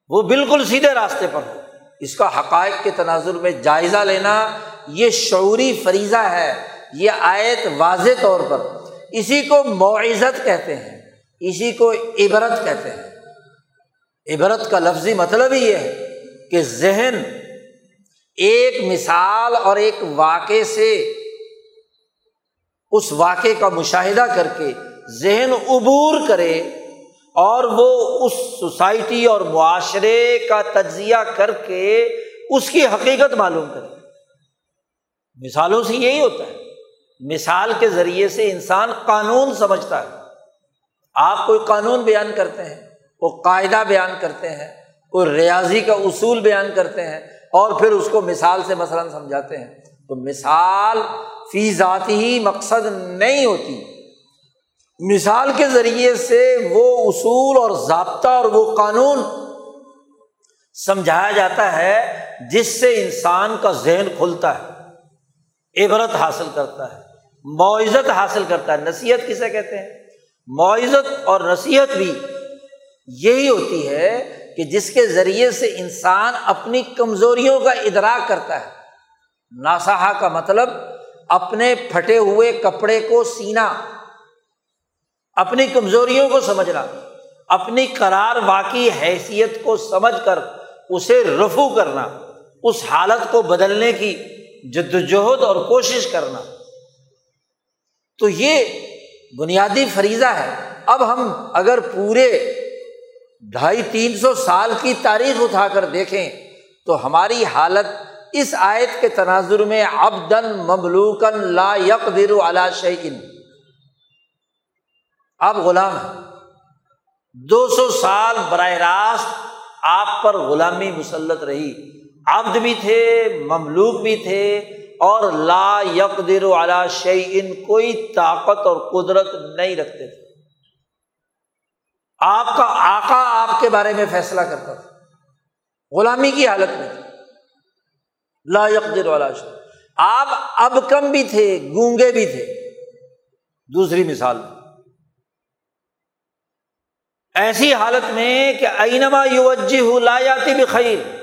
وہ بالکل سیدھے راستے پر ہو۔ اس کا حقائق کے تناظر میں جائزہ لینا یہ شعوری فریضہ ہے۔ یہ آیت واضح طور پر اسی کو معزت کہتے ہیں، اسی کو عبرت کہتے ہیں۔ عبرت کا لفظی مطلب ہی یہ ہے کہ ذہن ایک مثال اور ایک واقعے سے اس واقعے کا مشاہدہ کر کے ذہن عبور کرے اور وہ اس سوسائٹی اور معاشرے کا تجزیہ کر کے اس کی حقیقت معلوم کرے۔ مثالوں سے یہی ہوتا ہے۔ مثال کے ذریعے سے انسان قانون سمجھتا ہے۔ آپ کوئی قانون بیان کرتے ہیں، کوئی قاعدہ بیان کرتے ہیں، کوئی ریاضی کا اصول بیان کرتے ہیں اور پھر اس کو مثال سے مثلاً سمجھاتے ہیں۔ تو مثال فی ذاتی ہی مقصد نہیں ہوتی۔ مثال کے ذریعے سے وہ اصول اور ضابطہ اور وہ قانون سمجھایا جاتا ہے جس سے انسان کا ذہن کھلتا ہے، عبرت حاصل کرتا ہے۔ معزت حاصل کرتا ہے۔ نصیحت کسے کہتے ہیں؟ معزت اور نصیحت بھی یہی ہوتی ہے کہ جس کے ذریعے سے انسان اپنی کمزوریوں کا ادراک کرتا ہے۔ ناسا کا مطلب اپنے پھٹے ہوئے کپڑے کو سینا، اپنی کمزوریوں کو سمجھنا، اپنی قرار واقعی حیثیت کو سمجھ کر اسے رفو کرنا، اس حالت کو بدلنے کی جد وجہد اور کوشش کرنا۔ تو یہ بنیادی فریضہ ہے۔ اب ہم اگر پورے ڈھائی تین سو سال کی تاریخ اٹھا کر دیکھیں تو ہماری حالت اس آیت کے تناظر میں ابدن مملوکن لا یقدر علی شعین اب غلام ہے دو سو سال براہ راست آپ پر غلامی مسلط رہی۔ عبد بھی تھے، مملوک بھی تھے اور لا یقدر علی شعین کوئی طاقت اور قدرت نہیں رکھتے تھے۔ آپ کا آقا آپ کے بارے میں فیصلہ کرتا تھا۔ غلامی کی حالت میں تھے۔ لا یقدر والا شعی آپ اب کم بھی تھے، گونگے بھی تھے۔ دوسری مثال۔ ایسی حالت میں کہ اینما یوجہ لا جاتی بھی خیر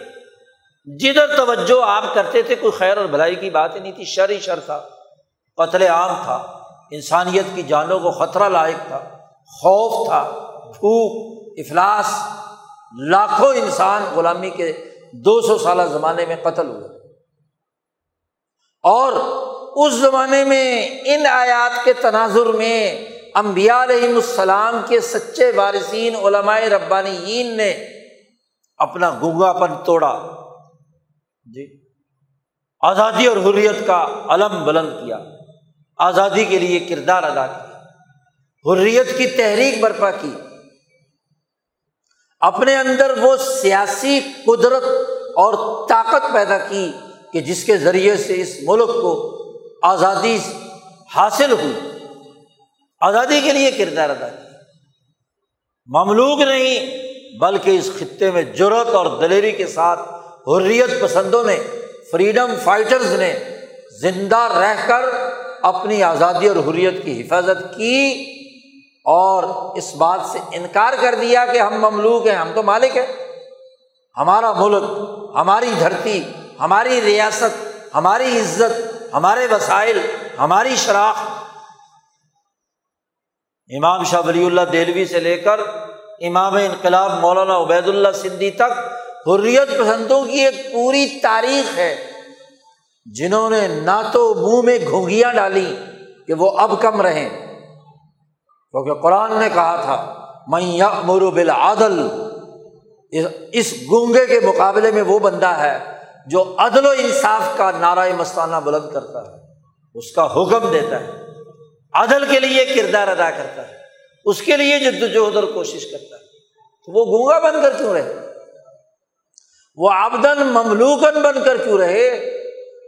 جدھر توجہ آپ کرتے تھے، کوئی خیر اور بھلائی کی بات ہی نہیں تھی، شر ہی شر تھا، قتل عام تھا، انسانیت کی جانوں کو خطرہ لائق تھا، خوف تھا پھوک افلاس، لاکھوں انسان غلامی کے دو سو سالہ زمانے میں قتل ہوئے۔ اور اس زمانے میں ان آیات کے تناظر میں امبیا علیہم السلام کے سچے وارثین علمائے ربانیین نے اپنا گنگا پن توڑا۔ جی۔ آزادی اور حریت کا علم بلند کیا۔ آزادی کے لیے کردار ادا کیا۔ حریت کی تحریک برپا کی۔ اپنے اندر وہ سیاسی قدرت اور طاقت پیدا کی کہ جس کے ذریعے سے اس ملک کو آزادی حاصل ہوئی۔ آزادی کے لیے کردار ادا کیا۔ مملوک نہیں، بلکہ اس خطے میں جرت اور دلیری کے ساتھ حریت پسندوں نے فریڈم فائٹرز نے زندہ رہ کر اپنی آزادی اور حریت کی حفاظت کی اور اس بات سے انکار کر دیا کہ ہم مملوک ہیں، ہم تو مالک ہیں۔ ہمارا ملک، ہماری دھرتی، ہماری ریاست، ہماری عزت، ہمارے وسائل، ہماری شراخت امام شاہ ولی اللہ دہلوی سے لے کر امام انقلاب مولانا عبید اللہ سندھی تک حریت پسندوں کی ایک پوری تاریخ ہے، جنہوں نے نہ تو منہ میں گھونگیاں ڈالی کہ وہ اب کم رہیں۔ کیونکہ قرآن نے کہا تھا میں مرو بالعدل اس گونگے کے مقابلے میں وہ بندہ ہے جو عدل و انصاف کا نعرۂ مستانہ بلند کرتا ہے۔ اس کا حکم دیتا ہے۔ عدل کے لیے کردار ادا کرتا ہے۔ اس کے لیے جد وجہد اور کوشش کرتا ہے۔ تو وہ گونگا بن کر کیوں رہے؟ وہ آبدن مملوکن بن کر کیوں رہے؟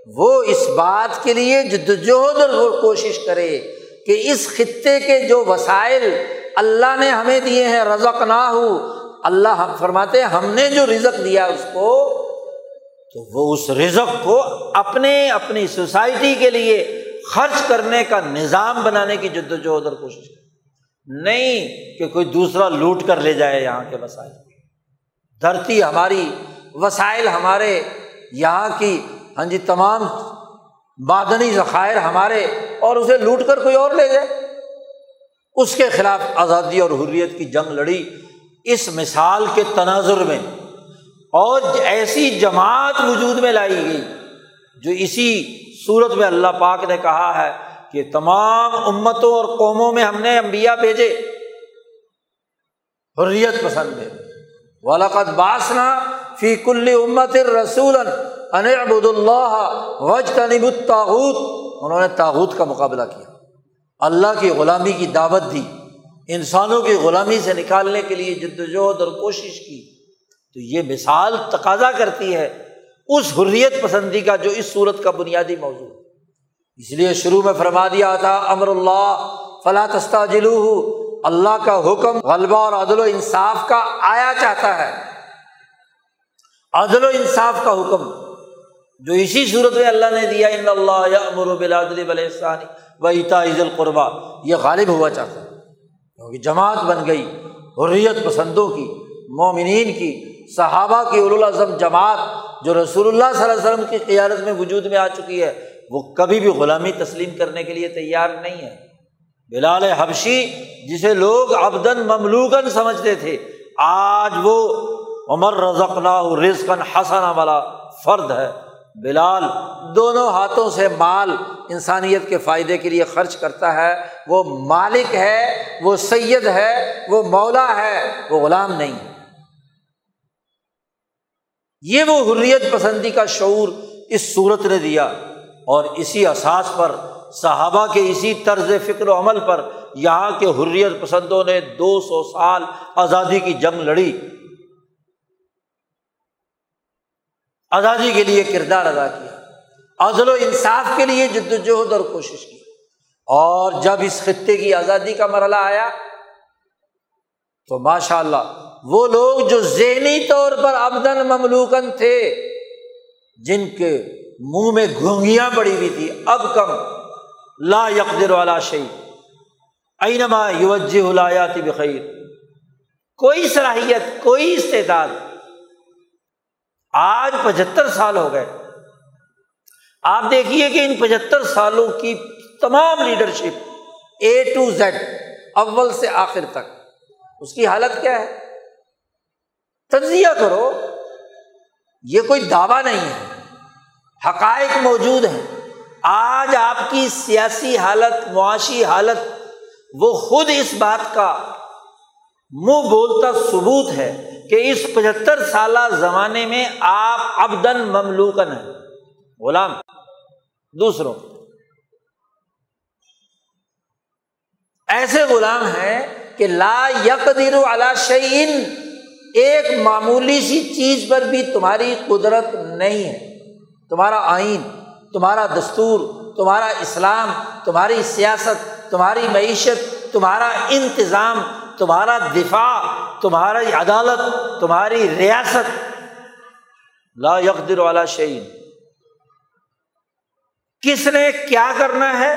وہ اس بات کے لیے جدوجہد اور کوشش کرے کہ اس خطے کے جو وسائل اللہ نے ہمیں دیے ہیں رزق نہ ہو اللہ فرماتے ہم نے جو رزق دیا اس کو، تو وہ اس رزق کو اپنے اپنی سوسائٹی کے لیے خرچ کرنے کا نظام بنانے کی جد وجہد اور کوشش کرے۔ نہیں کہ کوئی دوسرا لوٹ کر لے جائے یہاں کے وسائل۔ دھرتی ہماری وسائل ہمارے یہاں کی ہاں جی تمام بادنی ذخائر ہمارے، اور اسے لوٹ کر کوئی اور لے جائے۔ اس کے خلاف آزادی اور حریت کی جنگ لڑی۔ اس مثال کے تناظر میں اور ایسی جماعت وجود میں لائی گئی، جو اسی صورت میں اللہ پاک نے کہا ہے کہ تمام امتوں اور قوموں میں ہم نے امبیا بھیجے۔ حریت پسند ہے۔ ولاقت باسنا فی کل امت رسول ابود اللہ وج تنب الطاحت انہوں نے تاحت کا مقابلہ کیا۔ اللہ کی غلامی کی دعوت دی۔ انسانوں کی غلامی سے نکالنے کے لیے جد وجہد اور کوشش کی۔ تو یہ مثال تقاضا کرتی ہے اس حریت پسندی کا جو اس صورت کا بنیادی موضوع ہے۔ اس لیے شروع میں فرما دیا تھا، امر اللہ فلاں تستا جلو اللہ کا حکم غلبہ اور عدل و انصاف کا آیا چاہتا ہے۔ عدل و انصاف کا حکم۔ جو اسی صورت میں اللہ نے دیا، ان اللہ یا امر بلادل بلسانی و اتا عز القربہ یہ غالب ہوا چاہتا ہے۔ کیونکہ جماعت بن گئی، حریت پسندوں کی، مومنین کی، صحابہ کی الاظم جماعت جو رسول اللہ صلی اللہ علیہ وسلم کی قیادت میں وجود میں آ چکی ہے، وہ کبھی بھی غلامی تسلیم کرنے کے لیے تیار نہیں ہے۔ بلال حبشی، جسے لوگ ابدن مملوکن سمجھتے تھے، آج وہ عمر رزق رزقن حسن والا فرد ہے۔ بلال، دونوں ہاتھوں سے مال انسانیت کے فائدے کے لیے خرچ کرتا ہے۔ وہ مالک ہے، وہ سید ہے، وہ مولا ہے، وہ غلام نہیں۔ ہے یہ وہ حریت پسندی کا شعور اس صورت نے دیا۔ اور اسی اساس پر، صحابہ کے اسی طرز فکر و عمل پر، یہاں کے حریت پسندوں نے دو سو سال آزادی کی جنگ لڑی۔ آزادی جی کے لیے کردار ادا کیا۔ عزل و انصاف کے لیے جد وجہد اور کوشش کی۔ اور جب اس خطے کی آزادی کا مرحلہ آیا، تو ماشاء اللہ وہ لوگ جو ذہنی طور پر ابدن مملوکن تھے، جن کے منہ میں گھونگیاں پڑی ہوئی تھی، اب کم، لا یقدر والا شعی اینما یوجہ الایات بخیر۔ کوئی صلاحیت، کوئی استعداد آج پچہتر سال ہو گئے۔ آپ دیکھیے کہ ان پچہتر سالوں کی تمام لیڈرشپ اے ٹو زیڈ اول سے آخر تک، اس کی حالت کیا ہے؟ تجزیہ کرو، یہ کوئی دعویٰ نہیں ہے۔ حقائق موجود ہیں۔ آج آپ کی سیاسی حالت، معاشی حالت، وہ خود اس بات کا منہ بولتا ثبوت ہے۔ کہ اس پچہتر سالہ زمانے میں آپ ابدن مملوکن ہیں۔ غلام، دوسروں، ایسے غلام ہیں کہ لا یقدر علی شعین ایک معمولی سی چیز پر بھی تمہاری قدرت نہیں ہے۔ تمہارا آئین، تمہارا دستور، تمہارا اسلام، تمہاری سیاست، تمہاری معیشت، تمہارا انتظام تمہارا دفاع، تمہاری عدالت، تمہاری ریاست۔ لا یقدر والا شعین کس نے کیا کرنا ہے؟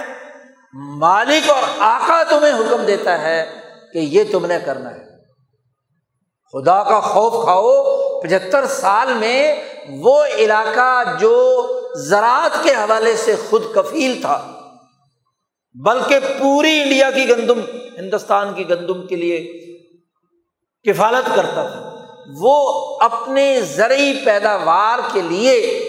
مالک اور آقا تمہیں حکم دیتا ہے کہ یہ تم نے کرنا ہے۔ خدا کا خوف کھاؤ، پچہتر سال میں وہ علاقہ جو زراعت کے حوالے سے خود کفیل تھا، بلکہ پوری انڈیا کی گندم۔ ہندوستان کی گندم کے لیے کفالت کرتا تھا۔ وہ اپنے زرعی پیداوار کے لیے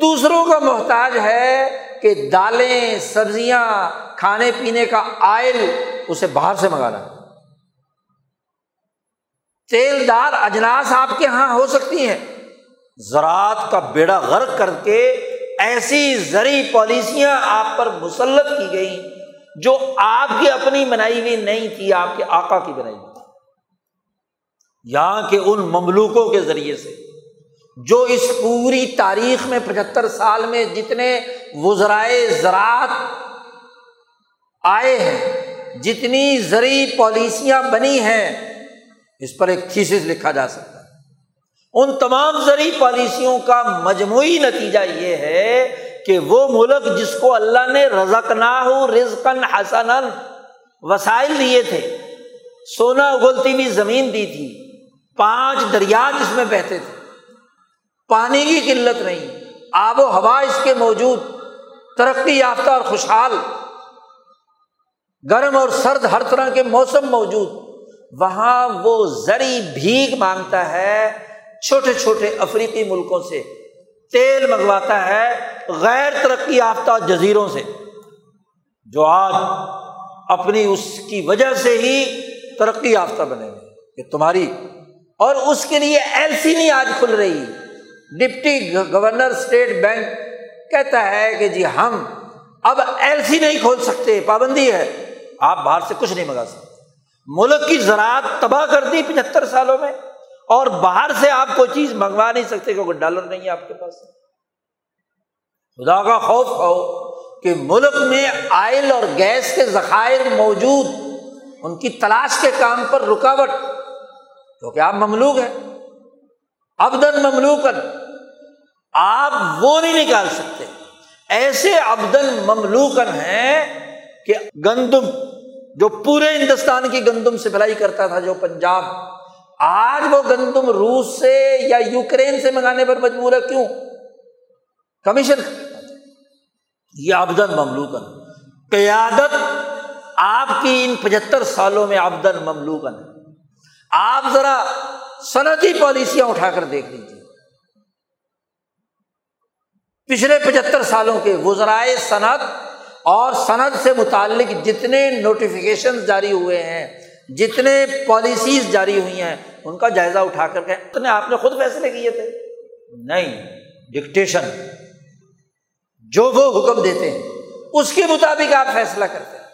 دوسروں کا محتاج ہے کہ دالیں، سبزیاں، کھانے پینے کا آئل اسے باہر سے منگانا تیل دار اجناس آپ کے یہاں ہو سکتی ہیں۔ زراعت کا بیڑا غرق کر کے ایسی زرعی پالیسیاں آپ پر مسلط کی گئی جو آپ کی اپنی بنائی ہوئی نہیں تھی، آپ کے آقا کی بنائی ہوئی یہاں کے ان مملوکوں کے ذریعے سے، جو اس پوری تاریخ میں پچہتر سال میں جتنے وزرائے زراعت آئے ہیں، جتنی زرعی پالیسیاں بنی ہیں، اس پر ایک تھیسس لکھا جا سکتا ہے۔ ان تمام زرعی پالیسیوں کا مجموعی نتیجہ یہ ہے کہ وہ ملک جس کو اللہ نے رزق نہ ہو رزقن حسن وسائل دیے تھے، سونا اگلتی ہوئی زمین دی تھی، پانچ دریا جس میں بہتے تھے، پانی کی قلت نہیں، آب و ہوا اس کے موجود، ترقی یافتہ اور خوشحال، گرم اور سرد ہر طرح کے موسم موجود، وہاں وہ زری بھیگ مانگتا ہے چھوٹے چھوٹے افریقی ملکوں سے۔ تیل منگواتا ہے غیر ترقی یافتہ جزیروں سے، جو آج اپنی اس کی وجہ سے ہی ترقی یافتہ بنے گے کہ تمہاری، اور اس کے لیے ایل سی نہیں آج کھل رہی ڈپٹی گورنر اسٹیٹ بینک کہتا ہے کہ جی ہم اب ایل سی نہیں کھول سکتے، پابندی ہے۔ آپ باہر سے کچھ نہیں منگا سکتے۔ ملک کی زراعت تباہ کر دی پچہتر سالوں میں۔ اور باہر سے آپ کوئی چیز منگوا نہیں سکتے کیونکہ ڈالر نہیں ہے آپ کے پاس۔ خدا کا خوف ہو کہ ملک میں آئل اور گیس کے ذخائر موجود، ان کی تلاش کے کام پر رکاوٹ، کیونکہ آپ مملوک ہیں۔ ابدن مملوکن آپ وہ نہیں نکال سکتے۔ ایسے ابدن مملوکن ہیں کہ گندم، جو پورے ہندوستان کی گندم سپلائی کرتا تھا، جو پنجاب آج وہ گندم روس سے یا یوکرین سے منگانے پر مجبور ہے کیوں؟ کمیشن یہ آبدن مملوکن۔ قیادت آپ کی ان پچہتر سالوں میں آبدن مملوکن ہے۔ آپ ذرا صنعتی پالیسیاں اٹھا کر دیکھ لیجیے پچھلے پچہتر سالوں کے وزرائے صنعت اور صنعت سے متعلق جتنے نوٹیفیکیشن جاری ہوئے ہیں، جتنے پالیسیز جاری ہوئی ہیں ان کا جائزہ اٹھا کر کے اتنے آپ نے خود فیصلے کیے تھے؟ نہیں ڈکٹیشن جو وہ حکم دیتے ہیں، اس کے مطابق آپ فیصلہ کرتے ہیں۔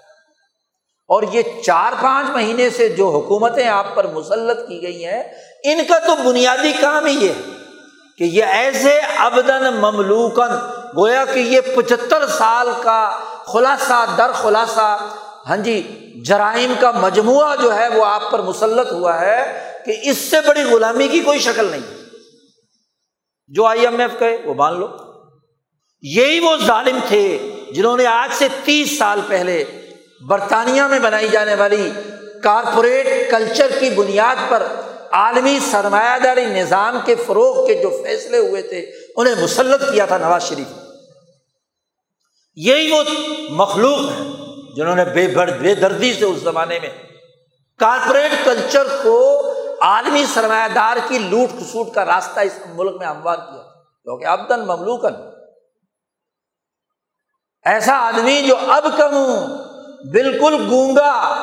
اور یہ چار پانچ مہینے سے جو حکومتیں آپ پر مسلط کی گئی ہیں، ان کا تو بنیادی کام ہی ہے کہ یہ ایسے ابدن مملوکن گویا کہ یہ پچہتر سال کا خلاصہ، در خلاصہ ہاں جی جرائم کا مجموعہ جو ہے وہ آپ پر مسلط ہوا ہے۔ کہ اس سے بڑی غلامی کی کوئی شکل نہیں۔ جو آئی ایم ایف کہے وہ مان لو۔ یہی وہ ظالم تھے جنہوں نے آج سے تیس سال پہلے برطانیہ میں بنائی جانے والی کارپوریٹ کلچر کی بنیاد پر عالمی سرمایہ داری نظام کے فروغ کے جو فیصلے ہوئے تھے، انہیں مسلط کیا تھا نواز شریف۔ یہی وہ مخلوق ہے جنہوں نے بے بے دردی سے اس زمانے میں کارپوریٹ کلچر کو عالمی سرمایہ دار کی لوٹ کسوٹ کا راستہ اس ملک میں ہموار کیا۔ کیونکہ ابدن مملوکن ایسا آدمی جو اب کم بالکل گونگا،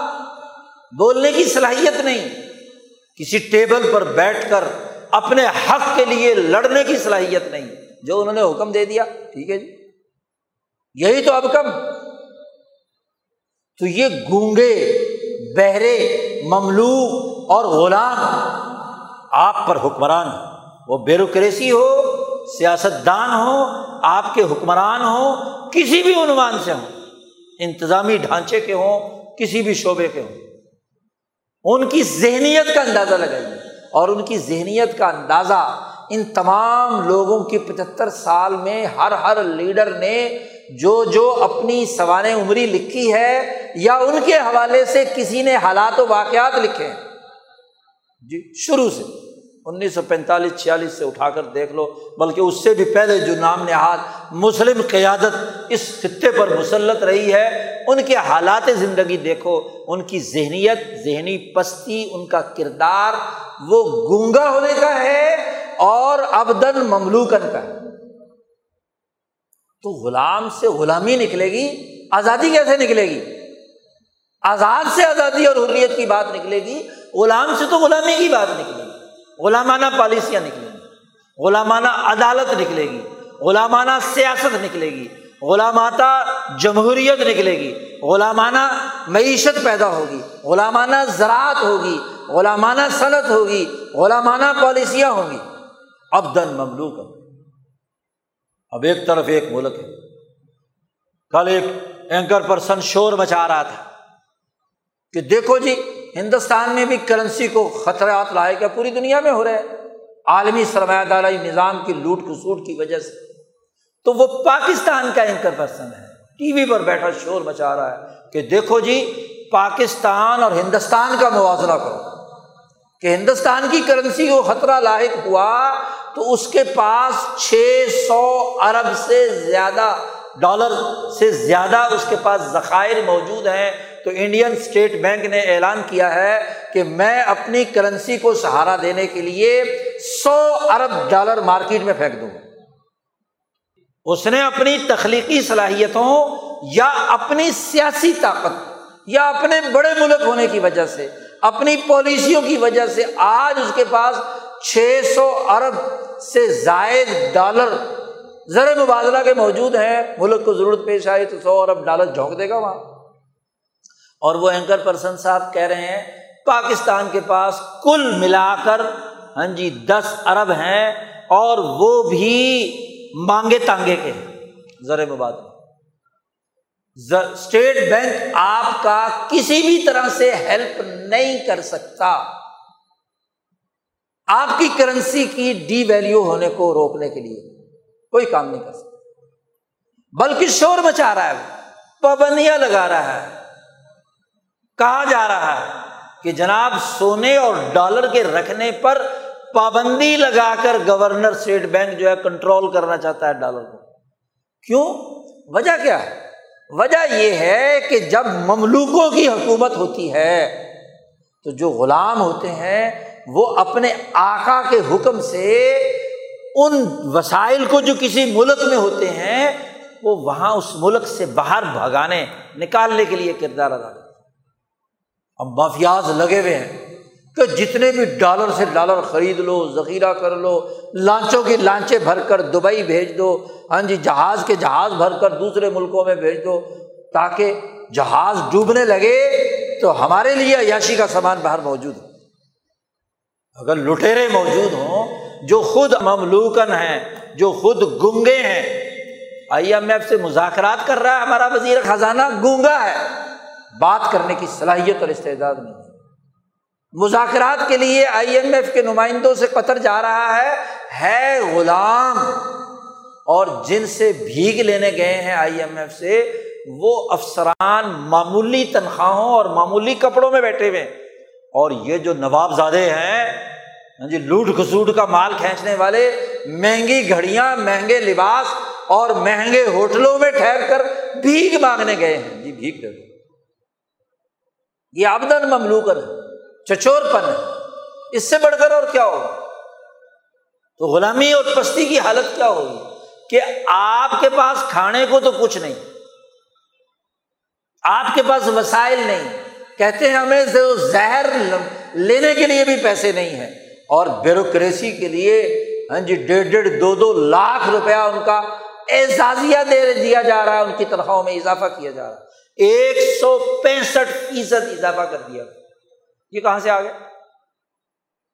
بولنے کی صلاحیت نہیں، کسی ٹیبل پر بیٹھ کر اپنے حق کے لیے لڑنے کی صلاحیت نہیں، جو انہوں نے حکم دے دیا۔ ٹھیک ہے جی۔ یہی تو اب کم۔ تو یہ گونگے، بہرے مملو اور غلام آپ پر حکمران وہ بیوروکریسی ہو سیاست دان ہو، آپ کے حکمران ہو، کسی بھی عنوان سے ہوں، انتظامی ڈھانچے کے ہوں، کسی بھی شعبے کے ہوں، ان کی ذہنیت کا اندازہ لگائیے۔ اور ان کی ذہنیت کا اندازہ ان تمام لوگوں کی پچہتر سال میں ہر ہر لیڈر نے جو جو اپنی سوان عمری لکھی ہے یا ان کے حوالے سے کسی نے حالات و واقعات لکھے ہیں۔ جی شروع سے۔ انیس سو پینتالیس، چھیالیس سے اٹھا کر دیکھ لو، بلکہ اس سے بھی پہلے جو نام نہاد مسلم قیادت اس خطے پر مسلط رہی ہے، ان کے حالات زندگی دیکھو، ان کی ذہنیت، ذہنی پستی، ان کا کردار وہ گونگا ہونے کا ہے اور ابدن مملوکن کا ہے۔ تو غلام سے غلامی نکلے گی، آزادی کیسے نکلے گی؟ آزاد سے آزادی اور حریت کی بات نکلے گی غلام سے تو غلامی کی بات نکلے گی۔ غلامانہ پالیسیاں نکلیں گی۔ غلامانہ عدالت نکلے گی۔ غلامانہ سیاست نکلے گی۔ غلاماتہ جمہوریت نکلے گی۔ غلامانہ معیشت پیدا ہوگی۔ غلامانہ زراعت ہوگی۔ غلامانہ صنعت ہوگی۔ غلامانہ پالیسیاں ہوں گی۔ اب دن مملوک اب ایک طرف ایک ملک ہے۔ کل ایک اینکر پرسن شور مچا رہا تھا کہ دیکھو جی ہندوستان میں بھی کرنسی کو خطرات لائے گا پوری دنیا میں ہو رہے ہیں عالمی سرمایہ داری نظام کی لوٹ کسوٹ کی وجہ سے۔ تو وہ پاکستان کا اینکر پرسن ہے۔ ٹی وی پر بیٹھا شور مچا رہا ہے کہ دیکھو جی پاکستان اور ہندوستان کا موازنہ کرو۔ کہ ہندوستان کی کرنسی کو خطرہ لاحق ہوا تو اس کے پاس چھ سو ارب سے زیادہ ڈالر سے زیادہ اس کے پاس ذخائر موجود ہیں۔ تو انڈین اسٹیٹ بینک نے اعلان کیا ہے کہ میں اپنی کرنسی کو سہارا دینے کے لیے سو ارب ڈالر مارکیٹ میں پھینک دوں۔ اس نے اپنی تخلیقی صلاحیتوں یا اپنی سیاسی طاقت یا اپنے بڑے ملک ہونے کی وجہ سے، اپنی پالیسیوں کی وجہ سے آج اس کے پاس چھ سو ارب سے زائد ڈالر زر مبادلہ کے موجود ہیں۔ ملک کو ضرورت پیش آئی تو سو ارب ڈالر جھونک دے گا وہاں۔ اور وہ اینکر پرسن صاحب کہہ رہے ہیں، پاکستان کے پاس کل ملا کر ہاں جی دس ارب ہیں اور وہ بھی مانگے تانگے کے زر مبادلہ اسٹیٹ بینک آپ کا کسی بھی طرح سے ہیلپ نہیں کر سکتا۔ آپ کی کرنسی کی ڈی ویلو ہونے کو روکنے کے لیے کوئی کام نہیں کر سکتا۔ بلکہ شور مچا رہا ہے، پابندیاں لگا رہا ہے۔ کہا جا رہا ہے کہ جناب سونے اور ڈالر کے رکھنے پر پابندی لگا کر گورنر اسٹیٹ بینک جو ہے کنٹرول کرنا چاہتا ہے ڈالر کو۔ کیوں؟ وجہ کیا ہے؟ وجہ یہ ہے کہ جب مملوکوں کی حکومت ہوتی ہے تو جو غلام ہوتے ہیں وہ اپنے آقا کے حکم سے ان وسائل کو جو کسی ملک میں ہوتے ہیں وہ وہاں اس ملک سے باہر بھگانے، نکالنے کے لیے کردار ادا کرتے اب مافیاز لگے ہوئے ہیں کہ جتنے بھی ڈالر سے ڈالر خرید لو، ذخیرہ کر لو، لانچوں کی لانچیں بھر کر دبئی بھیج دو ہاں جی جہاز کے جہاز بھر کر دوسرے ملکوں میں بھیج دو، تاکہ جہاز ڈوبنے لگے تو ہمارے لیے عیاشی کا سامان باہر موجود ہو۔ اگر لٹیرے موجود ہوں، جو خود مملوکن ہیں، جو خود گنگے ہیں، آئی ایم ایف سے مذاکرات کر رہا ہے ہمارا وزیر خزانہ، گونگا ہے۔ بات کرنے کی صلاحیت اور استعداد نہیں مذاکرات کے لیے آئی ایم ایف کے نمائندوں سے قطر جا رہا ہے۔ ہے غلام۔ اور جن سے بھیگ لینے گئے ہیں آئی ایم ایف سے، وہ افسران معمولی تنخواہوں اور معمولی کپڑوں میں بیٹھے ہوئے اور یہ جو نواب زادے ہیں ہاں جی لوٹ کھسوٹ کا مال کھینچنے والے، مہنگی گھڑیاں، مہنگے لباس اور مہنگے ہوٹلوں میں ٹھہر کر بھیگ مانگنے گئے ہیں۔ جی بھیگ دے یہ آبدن مملوکن ہے چچور پن ہے۔ اس سے بڑھ کر اور کیا ہوگا؟ تو غلامی اور پستی کی حالت کیا ہوگی؟ کہ آپ کے پاس کھانے کو تو کچھ نہیں، آپ کے پاس وسائل نہیں۔ کہتے ہیں ہمیں زہر لینے کے لیے بھی پیسے نہیں ہیں۔ اور بیوروکریسی کے لیے ہاں جی ڈیڑھ ڈیڑھ دو دو لاکھ روپیہ ان کا اعزازیہ دے دیا جا رہا ہے، ان کی تنخواہوں میں اضافہ کیا جا رہا ہے۔ ایک سو پینسٹھ فیصد اضافہ کر دیا۔ یہ کہاں سے آ گیا؟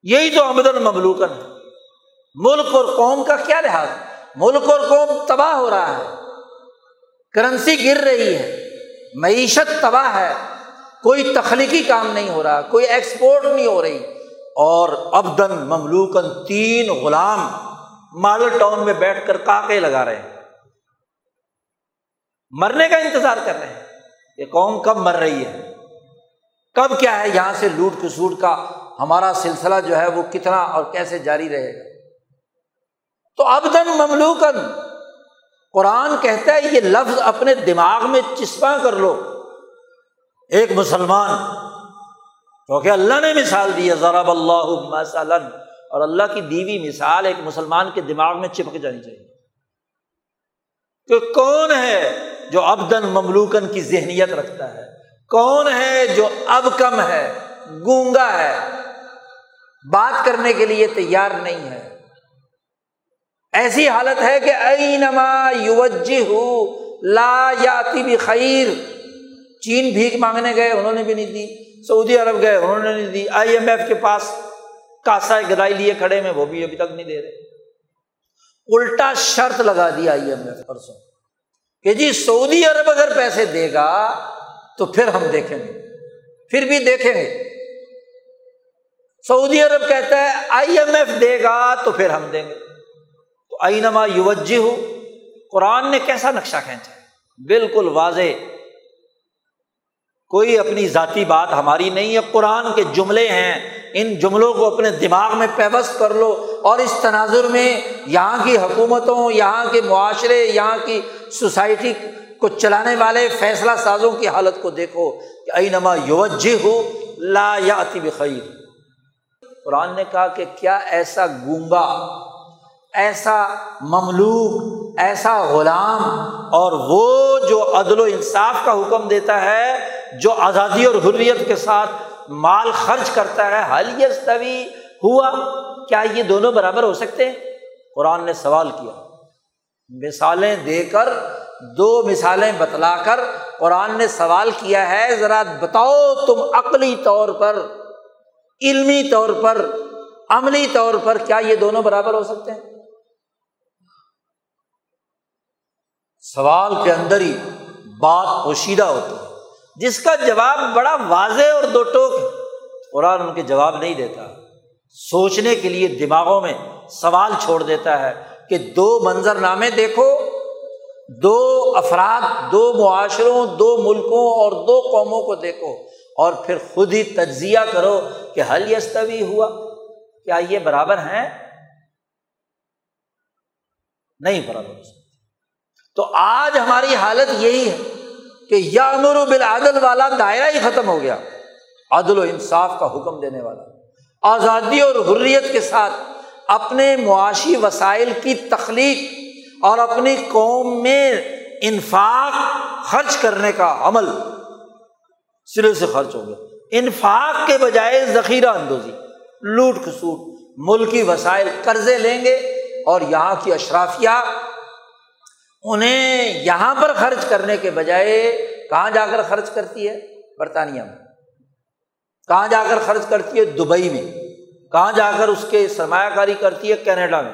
یہی تو آمدن مملوکن ہے۔ ملک اور قوم کا کیا لحاظ؟ ملک اور قوم تباہ ہو رہا ہے۔ کرنسی گر رہی ہے۔ معیشت تباہ ہے۔ کوئی تخلیقی کام نہیں ہو رہا، کوئی ایکسپورٹ نہیں ہو رہی۔ اور ابدن مملوکن تین غلام ماڈل ٹاؤن میں بیٹھ کر کاکے لگا رہے ہیں۔ مرنے کا انتظار کر رہے ہیں۔ یہ قوم کب مر رہی ہے؟ کب کیا ہے؟ یہاں سے لوٹ کسوٹ کا ہمارا سلسلہ جو ہے وہ کتنا اور کیسے جاری رہے گا؟ تو ابدن مملوکن قرآن کہتا ہے یہ لفظ اپنے دماغ میں چسپاں کر لو۔ ایک مسلمان کیونکہ اللہ نے مثال دی ہے، ضرب اللہ مثلاً، اور اللہ کی دیوی مثال ایک مسلمان کے دماغ میں چپک جانی چاہیے۔ کہ کون ہے جو ابدن مملوکن کی ذہنیت رکھتا ہے؟ کون ہے جو اب کم ہے، گونگا ہے؟ بات کرنے کے لیے تیار نہیں ہے۔ ایسی حالت ہے کہ ائی نما یوجی لا یاتی بھی خیر چین بھیک مانگنے گئے، انہوں نے بھی نہیں دی۔ سعودی عرب گئے، انہوں نے نہیں دی۔ آئی ایم ایف کے پاس کاسا گدائی لیے کھڑے میں وہ بھی ابھی تک نہیں دے رہے۔ الٹا شرط لگا دی آئی ایم ایف پرسوں کہ جی سعودی عرب اگر پیسے دے گا تو پھر ہم دیکھیں گے، پھر بھی دیکھیں گے۔ سعودی عرب کہتا ہے، آئی ایم ایف دے گا تو پھر ہم دیں گے۔ تو آئی نما یوجی ہو قرآن نے کیسا نقشہ کھینچا؟ بالکل واضح۔ کوئی اپنی ذاتی بات ہماری نہیں ہے، قرآن کے جملے ہیں۔ ان جملوں کو اپنے دماغ میں پیوست کر لو اور اس تناظر میں یہاں کی حکومتوں یہااں کے معاشرے، یہاں کی سوسائٹی کو چلانے والے فیصلہ سازوں کی حالت کو دیکھو کہ ائی نما یوجہ ہو لا یا اتی بخیر۔ قرآن نے کہا کہ کیا ایسا گونگا ایسا مملوک، ایسا غلام اور وہ جو عدل و انصاف کا حکم دیتا ہے، جو آزادی اور حریت کے ساتھ مال خرچ کرتا ہے حل یستوی؟ ہوا، کیا یہ دونوں برابر ہو سکتے؟ ہیں قرآن نے سوال کیا۔ مثالیں دے کر، دو مثالیں بتلا کر قرآن نے سوال کیا ہے، ذرا بتاؤ تم عقلی طور پر، علمی طور پر، عملی طور پر کیا یہ دونوں برابر ہو سکتے ہیں؟ سوال کے اندر ہی بات پوشیدہ ہوتی ہے۔ جس کا جواب بڑا واضح اور دو ٹوک ہے۔ قرآن ان کے جواب نہیں دیتا۔ سوچنے کے لیے دماغوں میں سوال چھوڑ دیتا ہے کہ دو منظر نامے دیکھو، دو افراد، دو معاشروں، دو ملکوں اور دو قوموں کو دیکھو اور پھر خود ہی تجزیہ کرو کہ حل یستوی ہوا۔ کیا یہ برابر ہیں؟ نہیں برابر تو آج ہماری حالت یہی ہے۔ کہ یا امر بالعدل والا دائرہ ہی ختم ہو گیا۔ عدل و انصاف کا حکم دینے والا۔ آزادی اور حریت کے ساتھ اپنے معاشی وسائل کی تخلیق اور اپنی قوم میں انفاق خرچ کرنے کا عمل سرے سے خرچ ہو گیا۔ انفاق کے بجائے ذخیرہ اندوزی، لوٹ کھسوٹ، ملکی وسائل قرضے لیں گے اور یہاں کی اشرافیہ انہیں یہاں پر خرچ کرنے کے بجائے کہاں جا کر خرچ کرتی ہے؟ برطانیہ میں۔ کہاں جا کر خرچ کرتی ہے؟ دبئی میں۔ کہاں جا کر اس کے سرمایہ کاری کرتی ہے؟ کینیڈا میں۔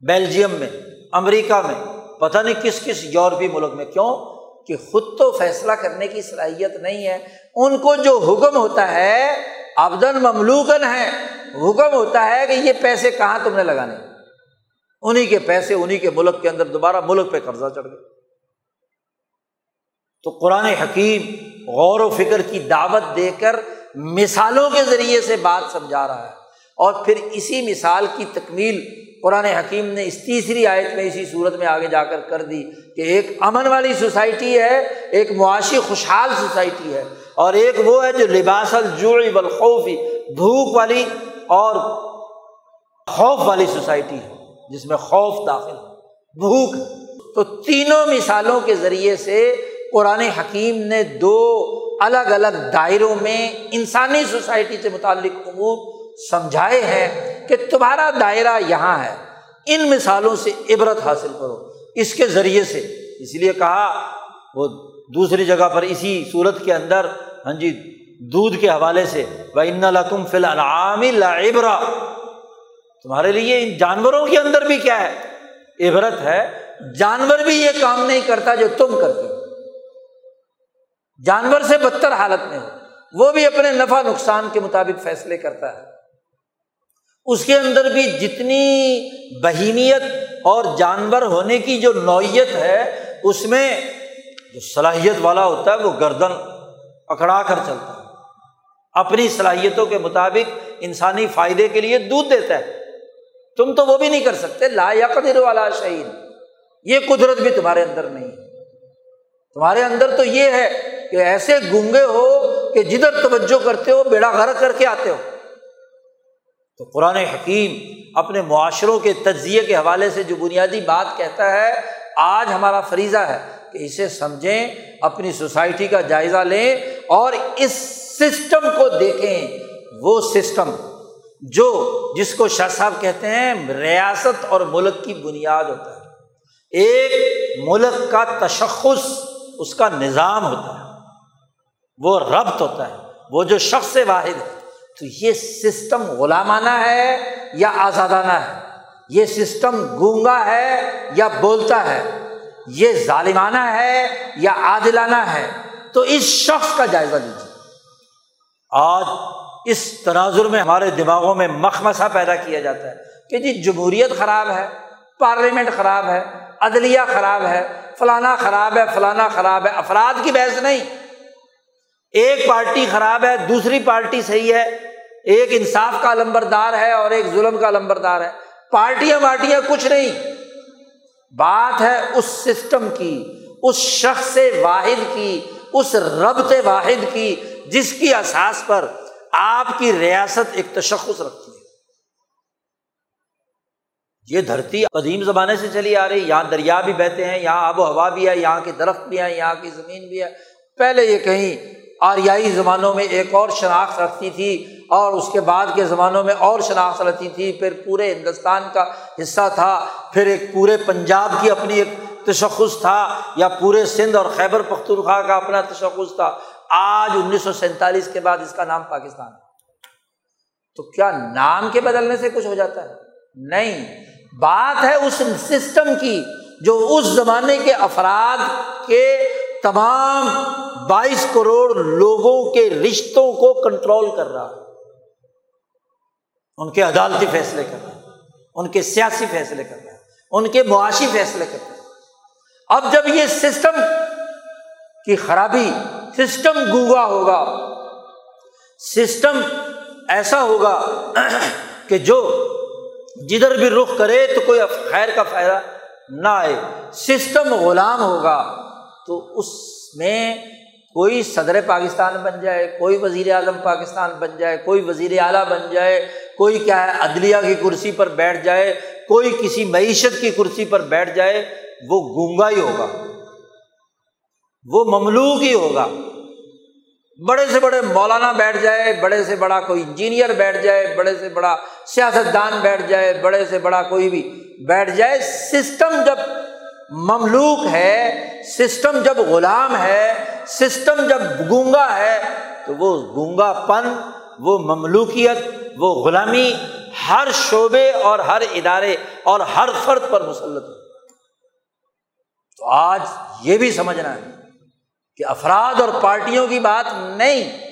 بیلجیم میں۔ امریکہ میں۔ پتہ نہیں کس کس یورپی ملک میں۔ کیوں؟ کہ خود تو فیصلہ کرنے کی صلاحیت نہیں ہے۔ ان کو جو حکم ہوتا ہے آبدن مملوکن ہے۔ حکم ہوتا ہے کہ یہ پیسے کہاں تم نے لگانے؟ انہیں کے پیسے انہیں کے ملک کے اندر دوبارہ ملک پہ قبضہ چڑھ گیا تو قرآن حکیم غور و فکر کی دعوت دے کر مثالوں کے ذریعے سے بات سمجھا رہا ہے۔ اور پھر اسی مثال کی تکمیل قرآن حکیم نے اس تیسری آیت میں اسی صورت میں آگے جا کر کر دی کہ ایک امن والی سوسائٹی ہے، ایک معاشی خوشحال سوسائٹی ہے، اور ایک وہ ہے جو لباس الجوعی بالخوفی بھوک والی اور خوف والی سوسائٹی ہے۔ جس میں خوف داخل بھوک۔ تو تینوں مثالوں کے ذریعے سے قرآن حکیم نے دو الگ الگ دائروں میں انسانی سوسائٹی سے متعلق امور سمجھائے ہیں کہ تمہارا دائرہ یہاں ہے۔ ان مثالوں سے عبرت حاصل کرو۔ اس کے ذریعے سے۔ اس لیے کہا، وہ دوسری جگہ پر اسی صورت کے اندر ہاں جی دودھ کے حوالے سے ان لکم فی العام لعبرا تمہارے لیے ان جانوروں کے اندر بھی کیا ہے؟ عبرت ہے۔ جانور بھی یہ کام نہیں کرتا جو تم کرتے ہو۔ جانور سے بدتر حالت میں ہو۔ وہ بھی اپنے نفع نقصان کے مطابق فیصلے کرتا ہے۔ اس کے اندر بھی جتنی بہیمیت اور جانور ہونے کی جو نوعیت ہے، اس میں جو صلاحیت والا ہوتا ہے، وہ گردن اکڑا کر چلتا ہے۔ اپنی صلاحیتوں کے مطابق انسانی فائدے کے لیے دودھ دیتا ہے۔ تم تو وہ بھی نہیں کر سکتے، لا قدر والا شہید یہ قدرت بھی تمہارے اندر نہیں۔ تمہارے اندر تو یہ ہے کہ ایسے گونگے ہو کہ جدھر توجہ کرتے ہو، بیڑا غرق کر کے آتے ہو۔ تو قرآن حکیم اپنے معاشروں کے تجزیے کے حوالے سے جو بنیادی بات کہتا ہے، آج ہمارا فریضہ ہے کہ اسے سمجھیں، اپنی سوسائٹی کا جائزہ لیں اور اس سسٹم کو دیکھیں۔ وہ سسٹم جو جس کو شاہ صاحب کہتے ہیں ریاست اور ملک کی بنیاد ہوتا ہے۔ ایک ملک کا تشخص اس کا نظام ہوتا ہے۔ وہ ربط ہوتا ہے۔ وہ جو شخص واحد ہے۔ تو یہ سسٹم غلامانہ ہے یا آزادانہ ہے؟ یہ سسٹم گونگا ہے یا بولتا ہے؟ یہ ظالمانہ ہے یا عادلانہ ہے؟ تو اس شخص کا جائزہ لیجیے آج اس تناظر میں ہمارے دماغوں میں مخمسہ پیدا کیا جاتا ہے کہ جی جمہوریت خراب ہے، پارلیمنٹ خراب ہے، عدلیہ خراب ہے، فلانا خراب ہے، فلانا خراب ہے، افراد کی بحث نہیں۔ ایک پارٹی خراب ہے، دوسری پارٹی صحیح ہے۔ ایک انصاف کا لمبردار ہے اور ایک ظلم کا لمبردار ہے۔ پارٹیاں وارٹیاں کچھ نہیں۔ بات ہے اس سسٹم کی، اس شخص واحد کی، اس ربط واحد کی، جس کی احساس پر آپ کی ریاست ایک تشخص رکھتی ہے۔ یہ دھرتی قدیم زمانے سے چلی آ رہی، یہاں دریا بھی بہتے ہیں، یہاں آب و ہوا بھی ہے، یہاں کے درخت بھی ہیں، یہاں کی زمین بھی ہے۔ پہلے یہ کہیں آریائی زمانوں میں ایک اور شناخت رکھتی تھی اور اس کے بعد کے زمانوں میں اور شناخت رکھتی تھی۔ پھر پورے ہندوستان کا حصہ تھا، پھر ایک پورے پنجاب کی اپنی ایک تشخص تھا یا پورے سندھ اور خیبر پختونخوا کا اپنا تشخص تھا۔ آج انیس سو سینتالیس کے بعد اس کا نام پاکستان تو کیا نام کے بدلنے سے کچھ ہو جاتا ہے؟ نہیں۔ بات ہے اس سسٹم کی جو اس زمانے کے افراد کے تمام بائیس کروڑ لوگوں کے رشتوں کو کنٹرول کر رہا ان کے عدالتی فیصلے کر رہا ان کے سیاسی فیصلے کر رہا ہے۔ ان کے معاشی فیصلے کر رہا ہے۔ اب جب یہ سسٹم کی خرابی سسٹم گوگا ہوگا۔ سسٹم ایسا ہوگا *clears throat* کہ جو جدھر بھی رخ کرے تو کوئی خیر کا فائدہ نہ آئے۔ سسٹم غلام ہوگا تو اس میں کوئی صدر پاکستان بن جائے، کوئی وزیر اعظم پاکستان بن جائے، کوئی وزیر اعلیٰ بن جائے، کوئی کیا ہے، عدلیہ کی کرسی پر بیٹھ جائے، کوئی کسی معیشت کی کرسی پر بیٹھ جائے، وہ گونگا ہی ہوگا۔ وہ مملوک ہی ہوگا۔ بڑے سے بڑے مولانا بیٹھ جائے، بڑے سے بڑا کوئی انجینئر بیٹھ جائے، بڑے سے بڑا سیاست دان بیٹھ جائے، بڑے سے بڑا کوئی بھی بیٹھ جائے، سسٹم جب مملوک ہے، سسٹم جب غلام ہے، سسٹم جب گونگا ہے، تو وہ گونگا پن، وہ مملوکیت، وہ غلامی ہر شعبے اور ہر ادارے اور ہر فرد پر مسلط ہو تو آج یہ بھی سمجھنا ہے۔ کہ افراد اور پارٹیوں کی بات نہیں،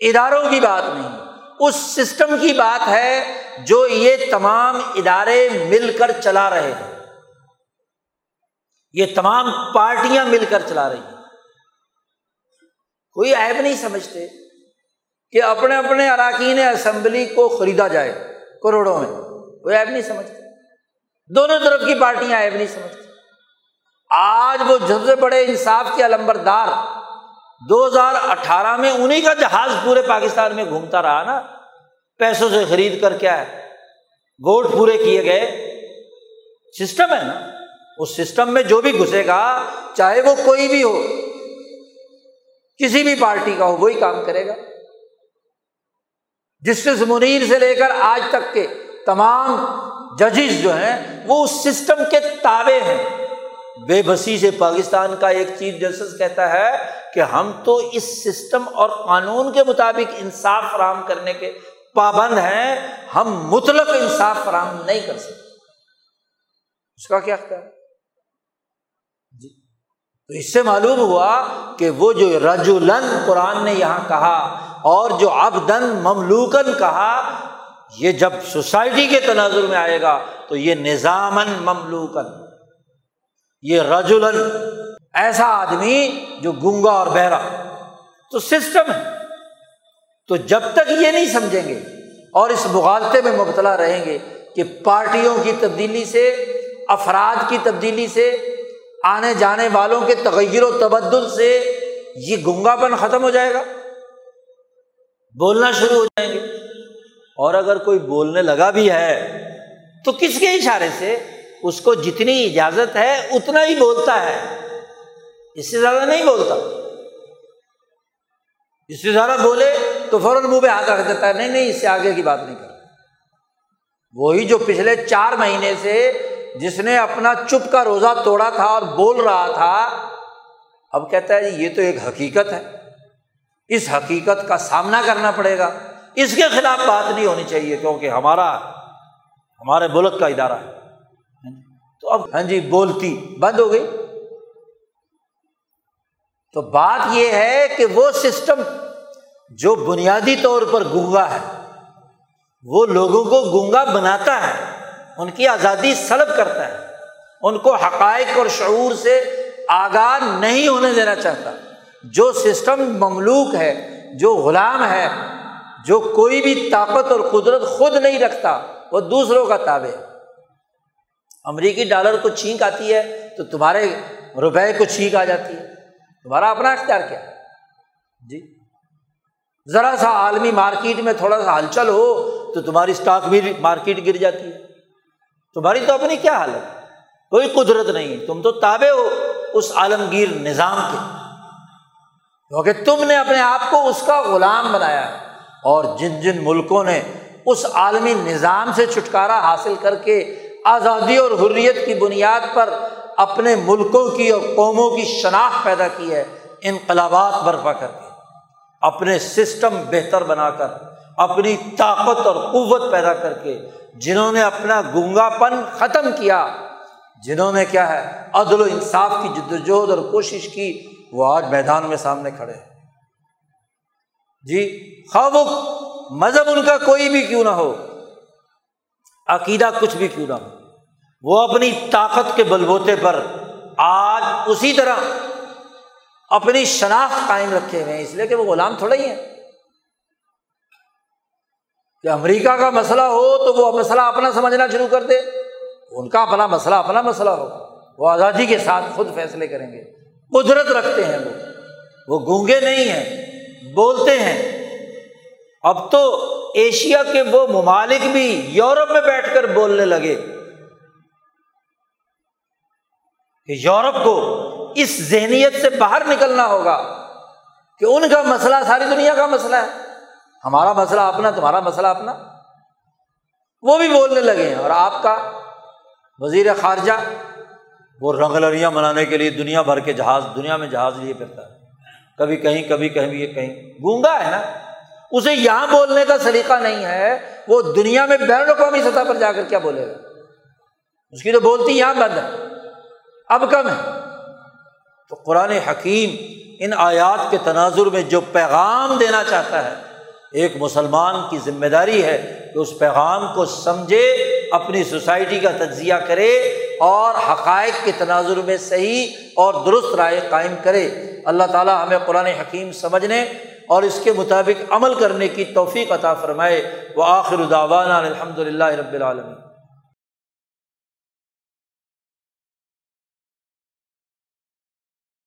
اداروں کی بات نہیں۔ اس سسٹم کی بات ہے جو یہ تمام ادارے مل کر چلا رہے ہیں۔ یہ تمام پارٹیاں مل کر چلا رہی ہیں۔ کوئی عیب نہیں سمجھتے کہ اپنے اپنے اراکین اسمبلی کو خریدا جائے کروڑوں میں۔ کوئی عیب نہیں سمجھتے۔ دونوں طرف کی پارٹیاں عیب نہیں سمجھتی۔ آج وہ سب سے بڑے انصاف کے علمبردار دو ہزار اٹھارہ میں انہیں کا جہاز پورے پاکستان میں گھومتا رہا نا۔ پیسوں سے خرید کر کیا ہے ووٹ پورے کیے گئے۔ سسٹم ہے نا۔ اس سسٹم میں جو بھی گھسے گا، چاہے وہ کوئی بھی ہو، کسی بھی پارٹی کا ہو، وہی کام کرے گا۔ جسٹس منیر سے لے کر آج تک کے تمام ججز جو ہیں، وہ اس سسٹم کے تابے ہیں۔ بے بسی سے پاکستان کا ایک چیف جسٹس کہتا ہے کہ ہم تو اس سسٹم اور قانون کے مطابق انصاف فراہم کرنے کے پابند ہیں، ہم مطلق انصاف فراہم نہیں کر سکتے۔ اس کا کیا خیال؟ جی۔ تو اس سے معلوم ہوا کہ وہ جو رجولن قرآن نے یہاں کہا اور جو ابدن مملوکن کہا، یہ جب سوسائٹی کے تناظر میں آئے گا تو یہ نظامن مملوکن۔ یہ رجولن ایسا آدمی جو گنگا اور بہرا، تو سسٹم ہے۔ تو جب تک یہ نہیں سمجھیں گے اور اس مغالطے میں مبتلا رہیں گے کہ پارٹیوں کی تبدیلی سے، افراد کی تبدیلی سے، آنے جانے والوں کے تغیر و تبدل سے یہ گنگا پن ختم ہو جائے گا۔ بولنا شروع ہو جائیں گے۔ اور اگر کوئی بولنے لگا بھی ہے، تو کس کے اشارے سے؟ اس کو جتنی اجازت ہے اتنا ہی بولتا ہے۔ اس سے زیادہ نہیں بولتا۔ اس سے زیادہ بولے تو فوراً منہ پہ ہاتھ رکھ دیتا ہے۔ نہیں نہیں، اس سے آگے کی بات نہیں کر وہی جو پچھلے چار مہینے سے جس نے اپنا چپ کا روزہ توڑا تھا اور بول رہا تھا، اب کہتا ہے، یہ تو ایک حقیقت ہے۔ اس حقیقت کا سامنا کرنا پڑے گا۔ اس کے خلاف بات نہیں ہونی چاہیے کیونکہ ہمارا، ہمارے ملک کا ادارہ ہے۔ تو اب ہاں جی بولتی، بند ہو گئی۔ تو بات یہ ہے کہ وہ سسٹم جو بنیادی طور پر گونگا ہے، وہ لوگوں کو گونگا بناتا ہے، ان کی آزادی سلب کرتا ہے۔ ان کو حقائق اور شعور سے آگاہ نہیں ہونے دینا چاہتا۔ جو سسٹم مملوک ہے، جو غلام ہے، جو کوئی بھی طاقت اور قدرت خود نہیں رکھتا، وہ دوسروں کا تابع ہے۔ امریکی ڈالر کو چھینک آتی ہے تو تمہارے روپئے کو چھینک آ جاتی ہے۔ تمہارا اپنا اختیار کیا؟ جی۔ ذرا سا عالمی مارکیٹ میں تھوڑا سا ہلچل ہو تو تمہاری اسٹاک بھی مارکیٹ گر جاتی ہے۔ تمہاری تو اپنی کیا حالت؟ کوئی قدرت نہیں۔ تم تو تابے ہو اس عالمگیر نظام کے۔ کیونکہ تم نے اپنے آپ کو اس کا غلام بنایا ہے اور جن جن ملکوں نے اس عالمی نظام سے چھٹکارا حاصل کر کے آزادی اور حریت کی بنیاد پر اپنے ملکوں کی اور قوموں کی شناخت پیدا کی ہے، انقلابات برپا کر کے۔ اپنے سسٹم بہتر بنا کر، اپنی طاقت اور قوت پیدا کر کے جنہوں نے اپنا گنگا پن ختم کیا، جنہوں نے کیا ہے، عدل و انصاف کی جدوجہد اور کوشش کی، وہ آج میدان میں سامنے کھڑے ہیں۔ جی خواب مذہب ان کا کوئی بھی کیوں نہ ہو، عقیدہ کچھ بھی کیوں نہ ہو۔ وہ اپنی طاقت کے بلبوتے پر آج اسی طرح اپنی شناخت قائم رکھے ہوئے ہیں، اس لیے کہ وہ غلام تھوڑا ہی ہے کہ امریکہ کا مسئلہ ہو تو وہ مسئلہ اپنا سمجھنا شروع کر دے۔ ان کا اپنا مسئلہ اپنا مسئلہ ہو۔ وہ آزادی کے ساتھ خود فیصلے کریں گے۔ قدرت رکھتے ہیں وہ۔ وہ گونگے نہیں ہیں، بولتے ہیں۔ اب تو ایشیا کے وہ ممالک بھی یورپ میں بیٹھ کر بولنے لگے۔ کہ یورپ کو اس ذہنیت سے باہر نکلنا ہوگا کہ ان کا مسئلہ ساری دنیا کا مسئلہ ہے۔ ہمارا مسئلہ اپنا، تمہارا مسئلہ اپنا۔ وہ بھی بولنے لگے ہیں اور آپ کا وزیر خارجہ وہ رنگ لڑیاں منانے کے لیے دنیا بھر کے جہاز، دنیا میں جہاز لیے پھرتا ہے۔ کبھی کہیں کبھی کہیں کہیں۔ گونگا ہے نا؟ اسے یہاں بولنے کا سلیقہ نہیں ہے۔ وہ دنیا میں بین الاقوامی سطح پر جا کر کیا بولے گا؟ اس کی تو بولتی یہاں بند ہے۔ اب کم ہے تو قرآن حکیم ان آیات کے تناظر میں جو پیغام دینا چاہتا ہے، ایک مسلمان کی ذمہ داری ہے کہ اس پیغام کو سمجھے، اپنی سوسائٹی کا تجزیہ کرے اور حقائق کے تناظر میں صحیح اور درست رائے قائم کرے۔ اللہ تعالیٰ ہمیں قرآن حکیم سمجھنے اور اس کے مطابق عمل کرنے کی توفیق عطا فرمائے۔ وہ آخر الداوانہ الحمد للہ رب العالمین۔